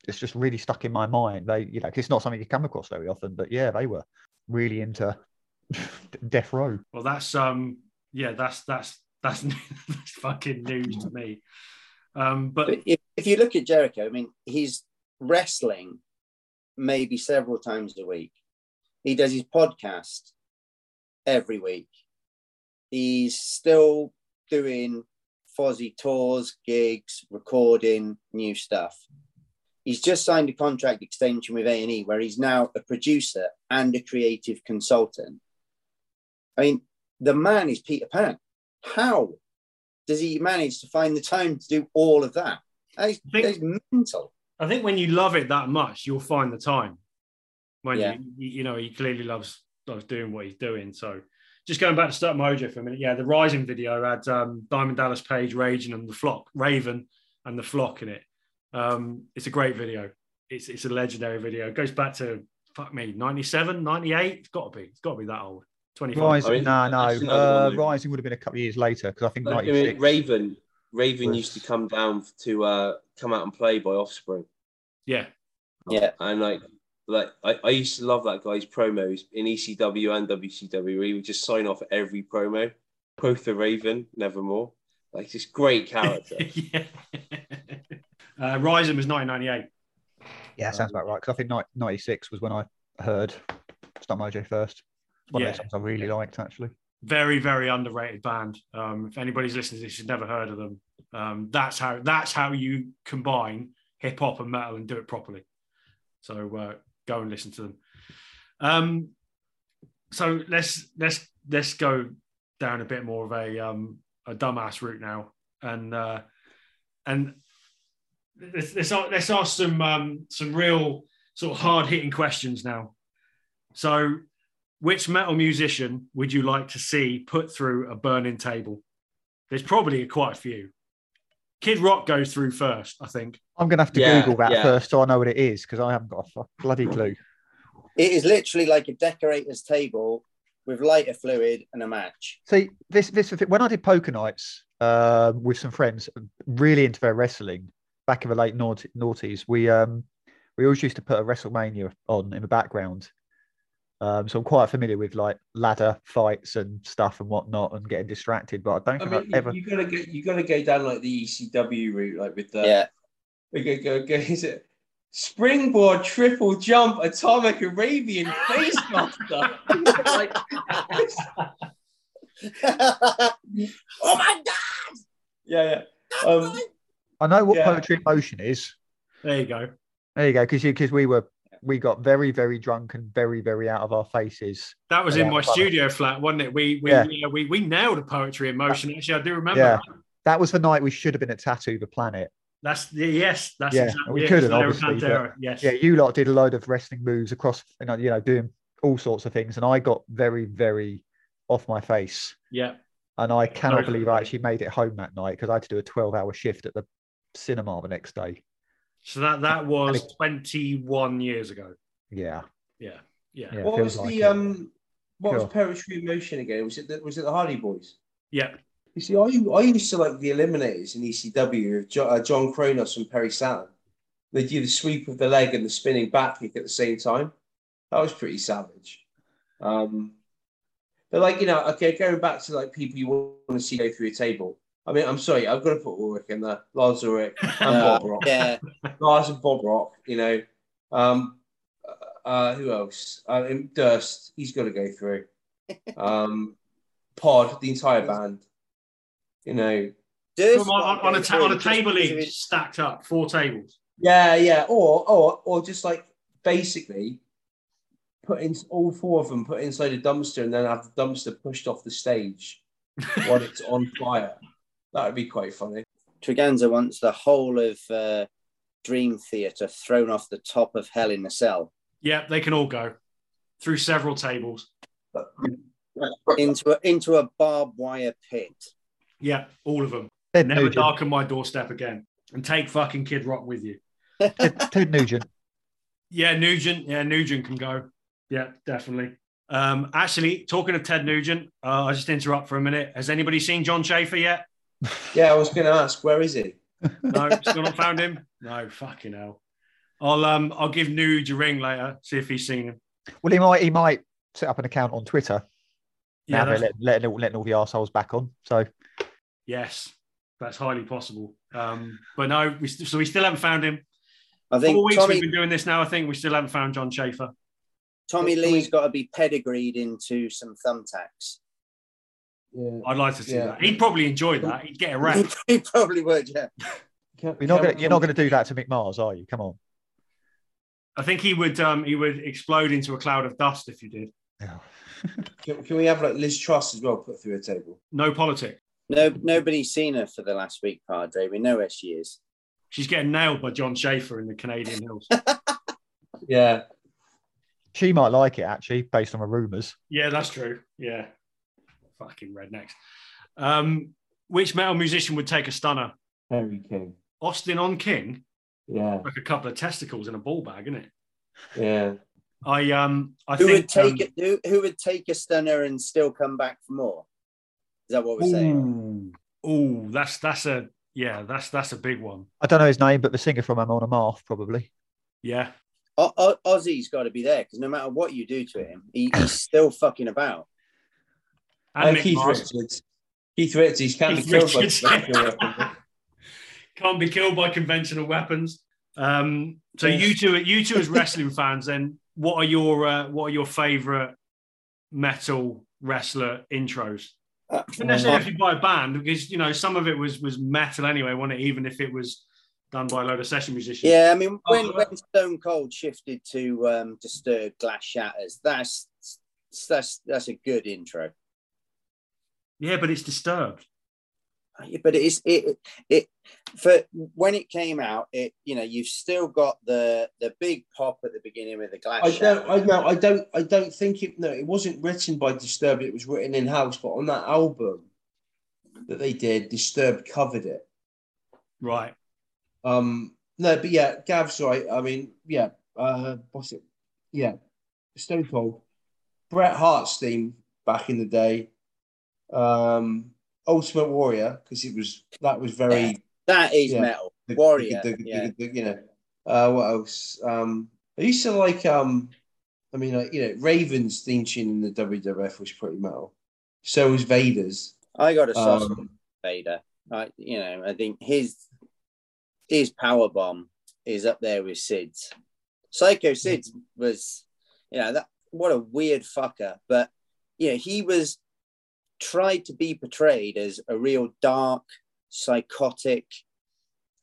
it's just really stuck in my mind. They, you know, 'cause it's not something you come across very often, but yeah, they were really into death row. Well, that's um, yeah, that's that's that's, that's fucking news to me. Um, but But if, if you look at Jericho, I mean, he's wrestling maybe several times a week. He does his podcast every week. He's still doing Fozzy tours, gigs, recording new stuff. He's just signed a contract extension with AEW where he's now a producer and a creative consultant. I mean, the man is Peter Pan. How does he manage to find the time to do all of that? That is, I think- that is mental. I think when you love it that much, you'll find the time. When Yeah. you, you know he clearly loves loves doing what he's doing. So just going back to Stuck Mojo for a minute, yeah, the Rising video had um, Diamond Dallas Page raging and the flock, Raven and the flock in it. Um, it's a great video. It's it's a legendary video. It goes back to fuck me, 97, 98. It's got to be. It's got to be that old. 25. Rising, I mean, no, no, uh. Rising would have been a couple of years later because I think I mean. Raven. Raven was- used to come down to uh, come out and play by Offspring. Yeah. Yeah. And like, like I, I used to love that guy's promos in ECW and WCW. He would just sign off every promo. Both the Raven, Nevermore. Like this great character. yeah. Uh, Rising was 1998. Yeah, sounds about right. Because I think ninety six was when I heard Stuck Mojo first. It's one Yeah. of those songs I really liked actually. very very underrated band um if anybody's listening to this you've never heard of them um that's how that's how you combine hip hop and metal and do it properly so uh, go and listen to them um so let's let's let's go down a bit more of a um a dumbass route now and uh and let's let's, let's ask some um some real sort of hard hitting questions now so which metal musician would you like to see put through a burning table? There's probably quite a few. Kid Rock goes through first, I think. I'm going to have to Yeah, Google that yeah. first so I know what it is because I haven't got a bloody clue. It is literally like a decorator's table with lighter fluid and a match. See, this this when I did poker nights uh, with some friends, really into their wrestling back in the late naughty, noughties, we um we always used to put a WrestleMania on in the background. Um, so I'm quite familiar with like ladder fights and stuff and whatnot, and getting distracted. But I don't I think mean, I've you, ever. you gotta go. You gotta go down like the ECW route, like with the yeah. We go, go, go. Is it springboard, triple jump, atomic Arabian face master? like, oh my god! yeah, yeah. Um, I know what Yeah. poetry in motion is. There you go. There you go, because because we were we got very very drunk and very very out of our faces. That was in my studio flat, wasn't it? We we Yeah. yeah. we, we nailed a poetry in motion. Actually, I do remember. Yeah. that. That was the night we should have been at Tattoo the Planet. That's yeah, yes, that's Yeah, exactly we couldn't, obviously, Pantera, Yes. Yeah, you lot did a load of wrestling moves across, you know, you know, doing all sorts of things, and I got very very off my face. yeah. And I cannot believe. I actually made it home that night because I had to do a 12 hour shift at the cinema the next day. So that that was 21 years ago. Yeah. Yeah. Yeah. Yeah. what was like the it. um? What Sure. was poetry in motion again? Was it the, was it the Hardy Boys? Yeah. You see, I, I used to like the Eliminators in ECW of jo- uh, John Kronus and Perry Saturn. They do the sweep of the leg and the spinning back kick at the same time. That was pretty savage. Um, but like you know, okay, going back to like people you want to see go through a table. I mean, I'm sorry, I've got to put Ulrich in there, Lars Ulrich and Uh, Bob Rock. yeah. Lars and Bob Rock, you know. Um, uh, who else? Uh, Durst, he's got to go through. Um, Pod, the entire band. You know, Durst on, on, on a ta- on a table each, stacked up, four tables. yeah, yeah, or or or just like basically put in all four of them put inside a dumpster and then have the dumpster pushed off the stage while it's on fire. That would be quite funny. Treganza wants the whole of uh, Dream Theater thrown off the top of Hell in a Cell Yeah, they can all go through several tables. into a, into a barbed wire pit. Yeah, all of them. Ted Never Nugent. darken my doorstep again. And take fucking Kid Rock with you. Ted, Ted Nugent. Yeah, Nugent. Yeah, Nugent can go. Yeah, definitely. Um, actually, talking of Ted Nugent, uh, I just interrupt for a minute. Has anybody seen Jon Schaffer yet? Yeah, I was going to ask, where is he? No, still not found him. No, fucking hell. I'll um, I'll give Nuge a ring later, see if he's seen him. Well, he might he might set up an account on Twitter. Yeah, now they're letting, letting, all- letting all the assholes back on. So yes, that's highly possible. Um, but no, we st- so we still haven't found him. I think Four weeks Tommy we've been doing this now. I think we still haven't found Jon Schaffer. Tommy Lee's got to be pedigreed into some thumbtacks. Yeah. I'd like to see Yeah. that. He'd probably enjoy that. He'd get a rap. he probably would, yeah. you're not gonna you're not gonna do that to Mick Mars, are you? Come on. I think he would um, he would explode into a cloud of dust if you did. Yeah. Can, can we have like Liz Truss as well put through a table? No politics. No, nobody's seen her for the last week, Padre. We know where she is. She's getting nailed by Jon Schaffer in the Canadian Hills. Yeah. She might like it actually, based on the rumours. yeah, that's true. Yeah. Fucking rednecks. Um, which metal musician would take a stunner? Kerry King. Austin on King, Yeah. like a couple of testicles in a ball bag, isn't it? Yeah. I um I Who think would take um, it? Who, who would take a stunner and still come back for more? Is that what we're saying? Oh, that's that's a yeah, that's that's a big one. I don't know his name, but the singer from Amon Amarth probably. Yeah, O- O- Ozzy's got to be there because no matter what you do to him, he, he's still fucking about. And And Mick Keith Mars Richards. Keith Richards can't Keith be killed Richards, by yeah. can't be killed by conventional weapons. Um, so Yes. you two, you two as wrestling fans, then what are your uh, what are your favorite metal wrestler intros? Uh, Not necessarily if you buy a band, because you know some of it was was metal anyway, wasn't it? Even if it was done by a load of session musicians. Yeah, I mean, when, Oh, when Stone Cold shifted to um, Disturbed Glass Shatters, that's that's that's a good intro. Yeah, but it's disturbed. But it's it it for when it came out, it you know you've still got the the big pop at the beginning with the glass. I don't. I know. I don't. I don't think it. No, it wasn't written by Disturbed. It was written in house. But on that album that they did, Disturbed covered it. Right. Um, no, but yeah, Gav's right. I mean, yeah, uh, what's it? Yeah, Stone Cold, Bret Hart's theme back in the day, um, Ultimate Warrior because it was that was very That is Yeah. metal. the- Warrior. the- the- yeah. you know, uh, what else? Um, I used to like. Um, I mean, like, you know, Raven's theme tune in the WWF was pretty metal. So was Vader's. I got a soft Um, Vader. I, you know, I think his his power bomb is up there with Sid's. Psycho Sid was, you know, that what a weird fucker. But you know, he was tried to be portrayed as a real dark, psychotic,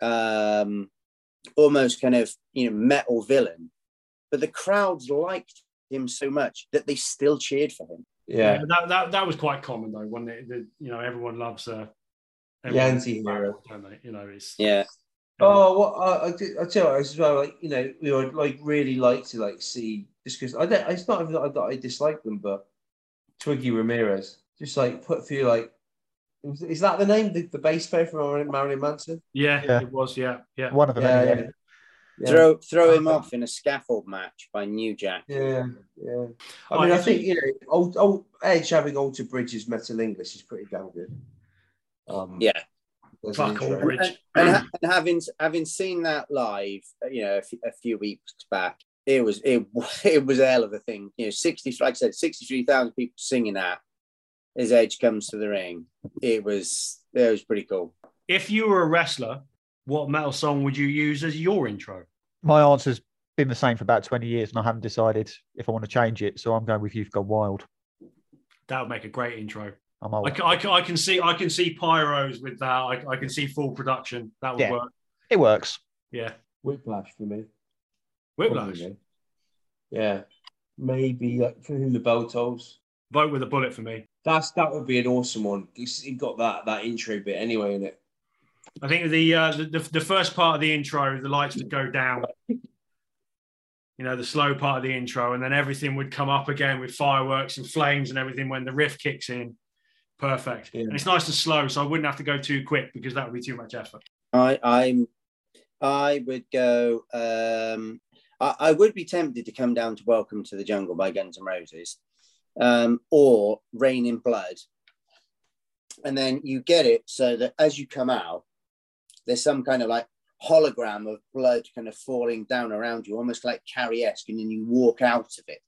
um, almost kind of you know metal villain. But the crowds liked him so much that they still cheered for him. yeah. that, that that was quite common though, wasn't it? You know, everyone loves uh, The everyone- anti-hero. don't they? You know, it's Yeah. Oh, well, I, I, I tell you as well, like you know, we would like really like to like see just because I don't. It's not even that I, that I dislike them, but Twiggy Ramirez just like put a few like. Is, is that the name? The, the bass player from Marilyn- Marilyn Manson? yeah, Yeah. it was, yeah, yeah. One of them. Yeah, anyway. yeah. Yeah. Throw throw him off in a scaffold match by New Jack. Yeah, yeah. I Oh, mean, I it's- think you know, old, old Edge having Alter Bridges Metalingus is pretty damn good. Um, Yeah. there's an Fuck intro. Alter Bridge. And, and, and having having seen that live, you know, a few, a few weeks back, it was it it was a hell of a thing. You know, sixty like I said, sixty three thousand people singing that as Edge comes to the ring. It was it was pretty cool. If you were a wrestler, what metal song would you use as your intro? My answer's been the same for about 20 years, and I haven't decided if I want to change it. So I'm going with You've Gone Wild. That would make a great intro. I'm old. I, ca- I, ca- I can see I can see pyros with that. I, I can see full production. That would Yeah. work. It works. Yeah. Whiplash for me. Whiplash. Probably. Yeah, maybe like for whom the bell tolls. Vote with a bullet for me. That's that would be an awesome one. It's it got that that intro bit anyway in it. I think the, uh, the the the first part of the intro, the lights would go down. You know, the slow part of the intro, and then everything would come up again with fireworks and flames and everything when the riff kicks in. Perfect. Yeah. And it's nice and slow, so I wouldn't have to go too quick because that would be too much effort. I I'm I would go. Um, I, I would be tempted to come down to Welcome to the Jungle by Guns N' Roses, um, or Raining Blood, and then you get it so that as you come out, there's some kind of like hologram of blood kind of falling down around you, almost like Carrie-esque, and then you walk out of it,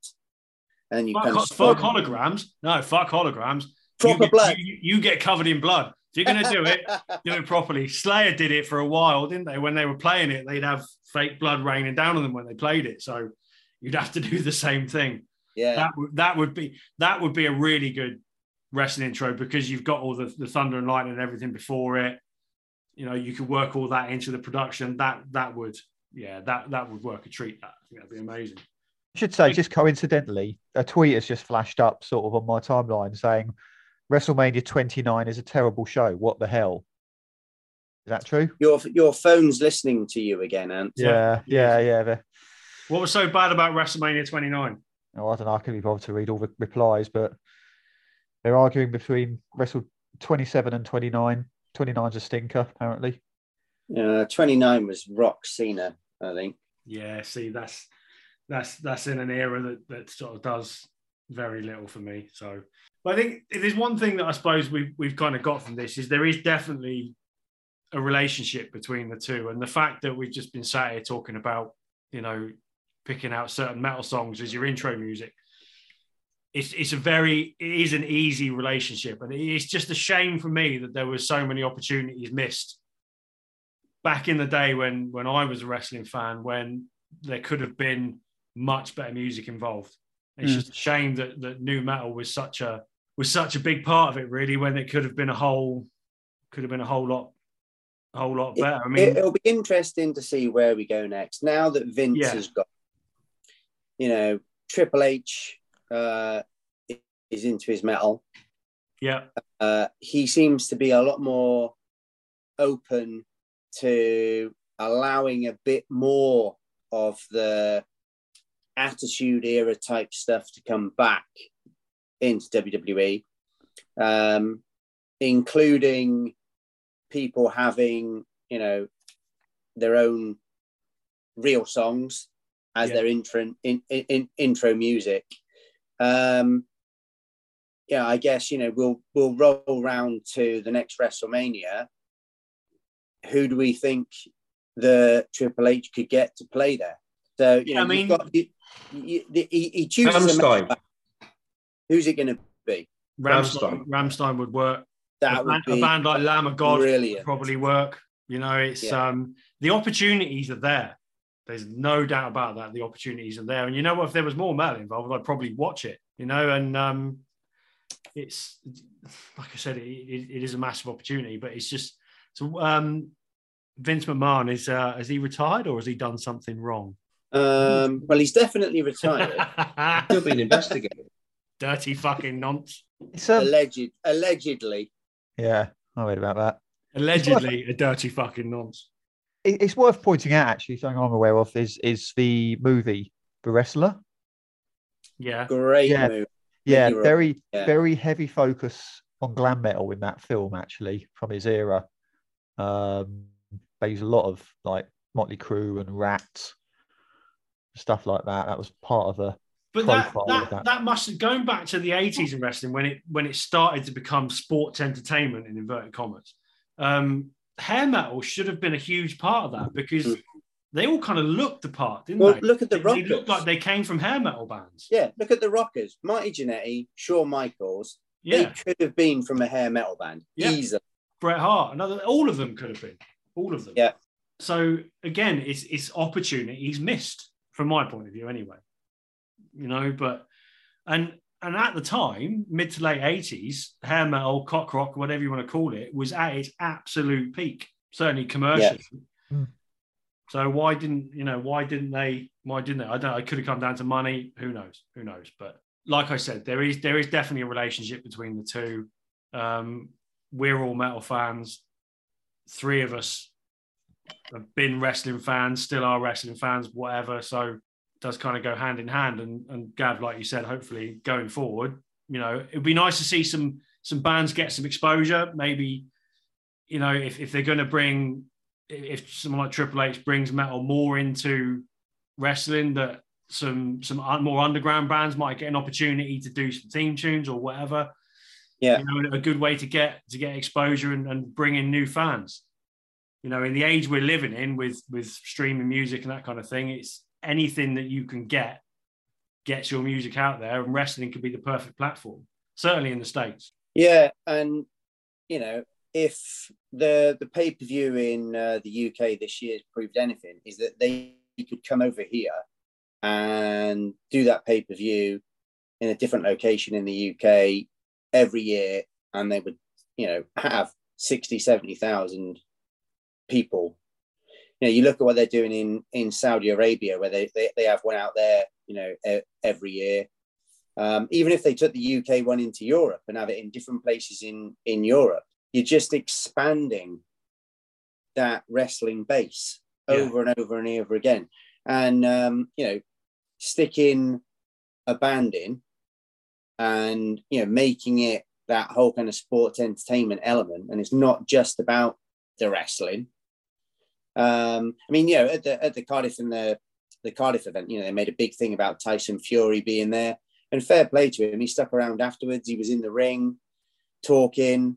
and then you Fuck, kind of fuck holograms. No, fuck holograms. proper you get, blood. You, you get covered in blood. If you're going to do it, do it properly. Slayer did it for a while, didn't they? When they were playing it, they'd have fake blood raining down on them when they played it. So you'd have to do the same thing. Yeah, That would that would be that would be a really good wrestling intro because you've got all the, the thunder and lightning and everything before it. You know, you could work all that into the production. That that would yeah, that that would work a treat. That I think that'd be amazing. I should say, just coincidentally, a tweet has just flashed up sort of on my timeline saying WrestleMania 29 is a terrible show. What the hell? Is that true? your your phone's listening to you again, Ant. Yeah, yeah, yeah. the- What was so bad about WrestleMania 29? Oh, I don't know. I couldn't be bothered to read all the replies, but they're arguing between Wrestle 27 and 29. 29's a stinker, apparently. Uh, 29 was Rock Cena, I think. Yeah, see, that's that's that's in an era that that sort of does very little for me. So, but I think if there's one thing that I suppose we've we've kind of got from this is there is definitely a relationship between the two, and the fact that we've just been sat here talking about, you know, picking out certain metal songs as your intro music. It's, it's a very it is an easy relationship and it's just a shame for me that there were so many opportunities missed back in the day when when I was a wrestling fan, when there could have been much better music involved. It's Mm. just a shame that that nu metal was such a was such a big part of it, really, when it could have been a whole could have been a whole lot a whole lot better. I mean, it, will be interesting to see where we go next. Now that Vince Yeah. has got, you know, Triple H uh, is into his metal. yeah, Uh, he seems to be a lot more open to allowing a bit more of the attitude era type stuff to come back into WWE, um, including people having you know, their own real songs as Yeah. their intro in, in, in, intro music. Um, yeah, I guess you know we'll we'll roll round to the next WrestleMania. Who do we think the Triple H could get to play there? So you know, I mean- got you, you, the- he, he chooses. a Rammstein. Who's it going to be? Rammstein, Rammstein would work. That a, would band, a band like Lamb of God would probably work. You know, it's Yeah. um the opportunities are there. There's no doubt about that. The opportunities are there. And you know what? If there was more metal involved, I'd probably watch it, you know, and um it's like I said, it, it, it is a massive opportunity, but it's just so um Vince McMahon is uh has he retired or has he done something wrong? Um, well, he's definitely retired. Still being investigated. Dirty fucking nonce. It's um, Alleged, allegedly. yeah, I read about that. Allegedly a dirty fucking nonce. It- It's worth pointing out, actually, something I'm aware of is is the movie The Wrestler. Yeah. Great Yeah. move. Yeah, You're very Yeah. very heavy focus on glam metal in that film, actually, from his era. Um, they use a lot of like Motley Crue and Ratt, stuff like that. That was part of the But that, that, that. that must have going back to the 80s in wrestling when it when it started to become sports entertainment in inverted commas. Um, hair metal should have been a huge part of that because Mm. they all kind of looked the part, didn't Well, they? look at the They- they looked like they came from hair metal bands. Yeah, look at the Rockers. Marty Jannetty, Shawn Michaels. Yeah, They could have been from a hair metal band. Yeah. Easily. Bret Hart, another, all of them could have been, all of them. Yeah. So again, it's it's opportunities missed from my point of view, anyway. You know, but and and at the time, mid to late eighties, hair metal, cock rock, whatever you want to call it, was at its absolute peak, certainly commercially. Mm. So why didn't you know? Why didn't they? Why didn't they? I don't. know. It could have come down to money. Who knows? Who knows? But like I said, there is there is definitely a relationship between the two. Um, we're all metal fans. Three of us have been wrestling fans, still are wrestling fans, whatever. So it does kind of go hand in hand. And and Gav, like you said, hopefully going forward, you know, it'd be nice to see some some bands get some exposure. Maybe, you know, if, if they're going to bring, if someone like Triple H brings metal more into wrestling, that some some more underground bands might get an opportunity to do some theme tunes or whatever. Yeah. you know, a good way to get to get exposure and, and bring in new fans. You know, in the age we're living in with with streaming music and that kind of thing, it's anything that you can get gets your music out there, and wrestling could be the perfect platform. Certainly in the states. Yeah, and you know, if the the pay per view in uh, the UK this year proved anything, is that they could come over here and do that pay per view in a different location in the UK every year, and they would, you know, have 60, 70,000 people. You know, you look at what they're doing in in Saudi Arabia, where they they, they have one out there, you know, every year. Um, even if they took the UK one into Europe and have it in different places in in Europe, you're just expanding that wrestling base Yeah. over and over and over again. And um, you know, sticking a band in and you know making it that whole kind of sports entertainment element, and it's not just about the wrestling. Um, I mean, you know, at the at the Cardiff and the the Cardiff event, you know, they made a big thing about Tyson Fury being there, and fair play to him. He stuck around afterwards. He was in the ring, talking.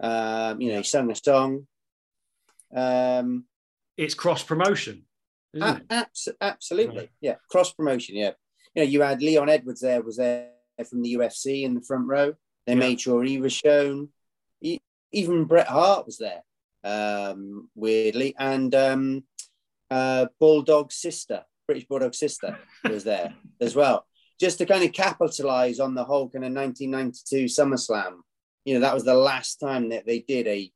Um, you know, he sung a song. Um, It's cross promotion, isn't it? abs- absolutely, yeah. Cross promotion, yeah. You know, you had Leon Edwards there, was there from the UFC in the front row. They Yeah. made sure he was shown. He, even Bret Hart was there, um, weirdly, and um, uh, Bulldog's sister, British Bulldog sister, was there as well, just to kind of capitalize on the whole kind of 1992 SummerSlam. You know, that was the last time that they did a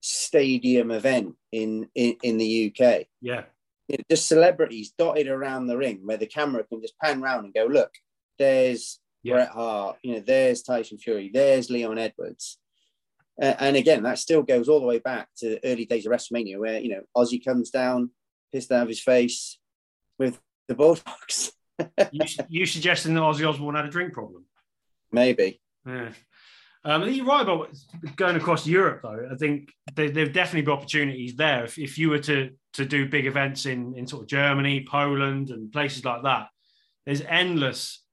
stadium event in in, in the UK Yeah. you know, just celebrities dotted around the ring where the camera can just pan round and go, look, there's Yeah. Bret Hart, you know, there's Tyson Fury, there's Leon Edwards. Uh, and again, that still goes all the way back to the early days of WrestleMania where, you know, Ozzy comes down, pissed out of his face with the Bulldogs. You, you suggesting that Ozzy Osbourne had a drink problem? Maybe. Yeah. Um, I think you're right about going across Europe, though. I think there, there've definitely be opportunities there. If, if you were to to do big events in in sort of Germany, Poland, and places like that, there's endless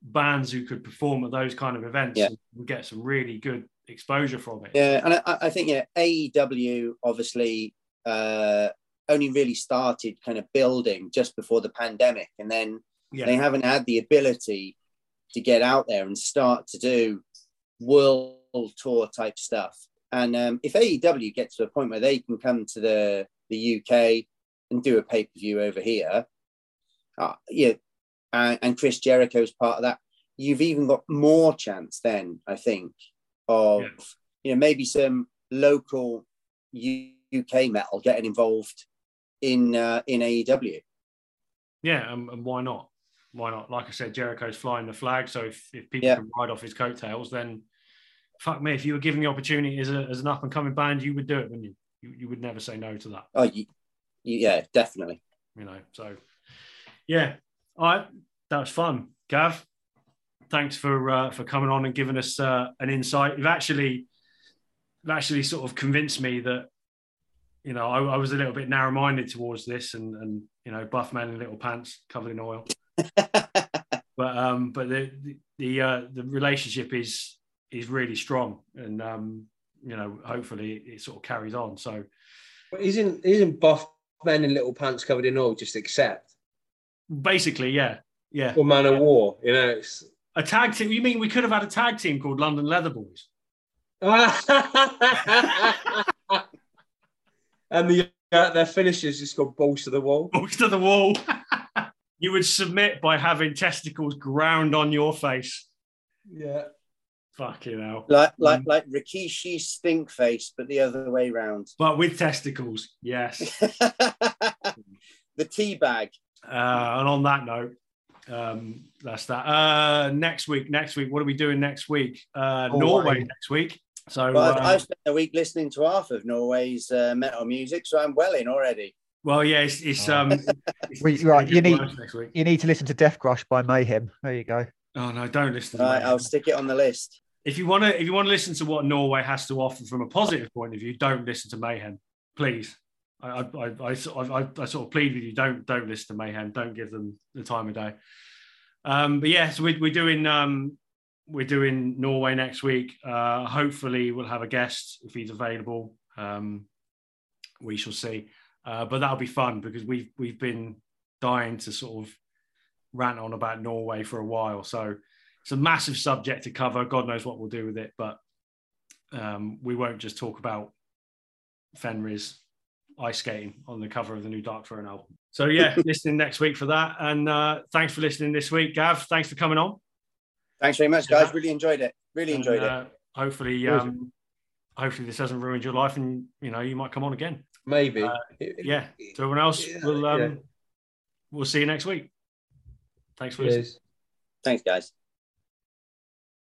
bands who could perform at those kind of events Yeah. and get some really good exposure from it. Yeah, and I, I think yeah, AEW obviously uh, only really started kind of building just before the pandemic, and then Yeah. they haven't had the ability to get out there and start to do world tour type stuff. And um, if AEW gets to a point where they can come to the the UK and do a pay per view over here, uh, yeah, and, and Chris Jericho's part of that, you've even got more chance then, I think, of Yeah. you know maybe some local UK metal getting involved in uh, in AEW. Yeah, and, and why not? Why not? Like I said, Jericho's flying the flag. So if, if people Yeah. can ride off his coattails, then fuck me. If you were given the opportunity as, a, as an up and coming band, you would do it, wouldn't you? you? You would never say no to that, Oh, you, you, yeah, definitely. you know? So, yeah. All right. That was fun. Gav, thanks for uh, for coming on and giving us uh, an insight. You've actually, you've actually sort of convinced me that, you know, I, I was a little bit narrow minded towards this and, and, you know, buff man in little pants covered in oil. but um, but the the the, uh, the relationship is is really strong, and um, you know, hopefully it sort of carries on. So But isn't isn't buff men in little pants covered in oil just Accept basically, yeah, yeah, or Manowar? You know, it's a tag team. You mean we could have had a tag team called London Leather Boys? and the uh, their finishers just got balls to the wall. Balls to the wall. you would submit by having testicles ground on your face. Yeah. Fucking hell. like like Mm. like Rikishi stink face, but the other way round. But with testicles, yes. the tea bag. Uh, and on that note, um, that's that. Uh, next week, next week, what are we doing next week? Uh, Norway. Norway next week. So, Well, I've, uh, I've spent a week listening to half of Norway's uh, metal music, so I'm well in already. well, yeah, it's, it's Oh. um, it's, We- it's right, you need- next week. You need to listen to Deathcrush by Mayhem. There you go. Oh no, don't listen. To Right. I'll stick it on the list. If you want to, if you want to listen to what Norway has to offer from a positive point of view, don't listen to Mayhem, please. I, I, I, I, sort of- I, I sort of plead with you, don't, don't listen to Mayhem. Don't give them the time of day. Um, but yeah, so we're, we're doing, um, we're doing Norway next week. Uh, hopefully, we'll have a guest if he's available. Um, we shall see. Uh, but that'll be fun because we've we've been dying to sort of rant on about Norway for a while. So it's a massive subject to cover. God knows what we'll do with it, but um, we won't just talk about Fenriz ice skating on the cover of the new Darkthrone album. So yeah, listening next week for that. And uh, thanks for listening this week, Gav. Thanks for coming on. Thanks very much, guys. Really enjoyed it. Really And, enjoyed it. uh, Hopefully, um, hopefully this hasn't ruined your life, and you know you might come on again. Maybe. Uh, Yeah. To everyone else, Yeah, we'll um, yeah. we'll see you next week. Thanks for listening. Thanks, guys.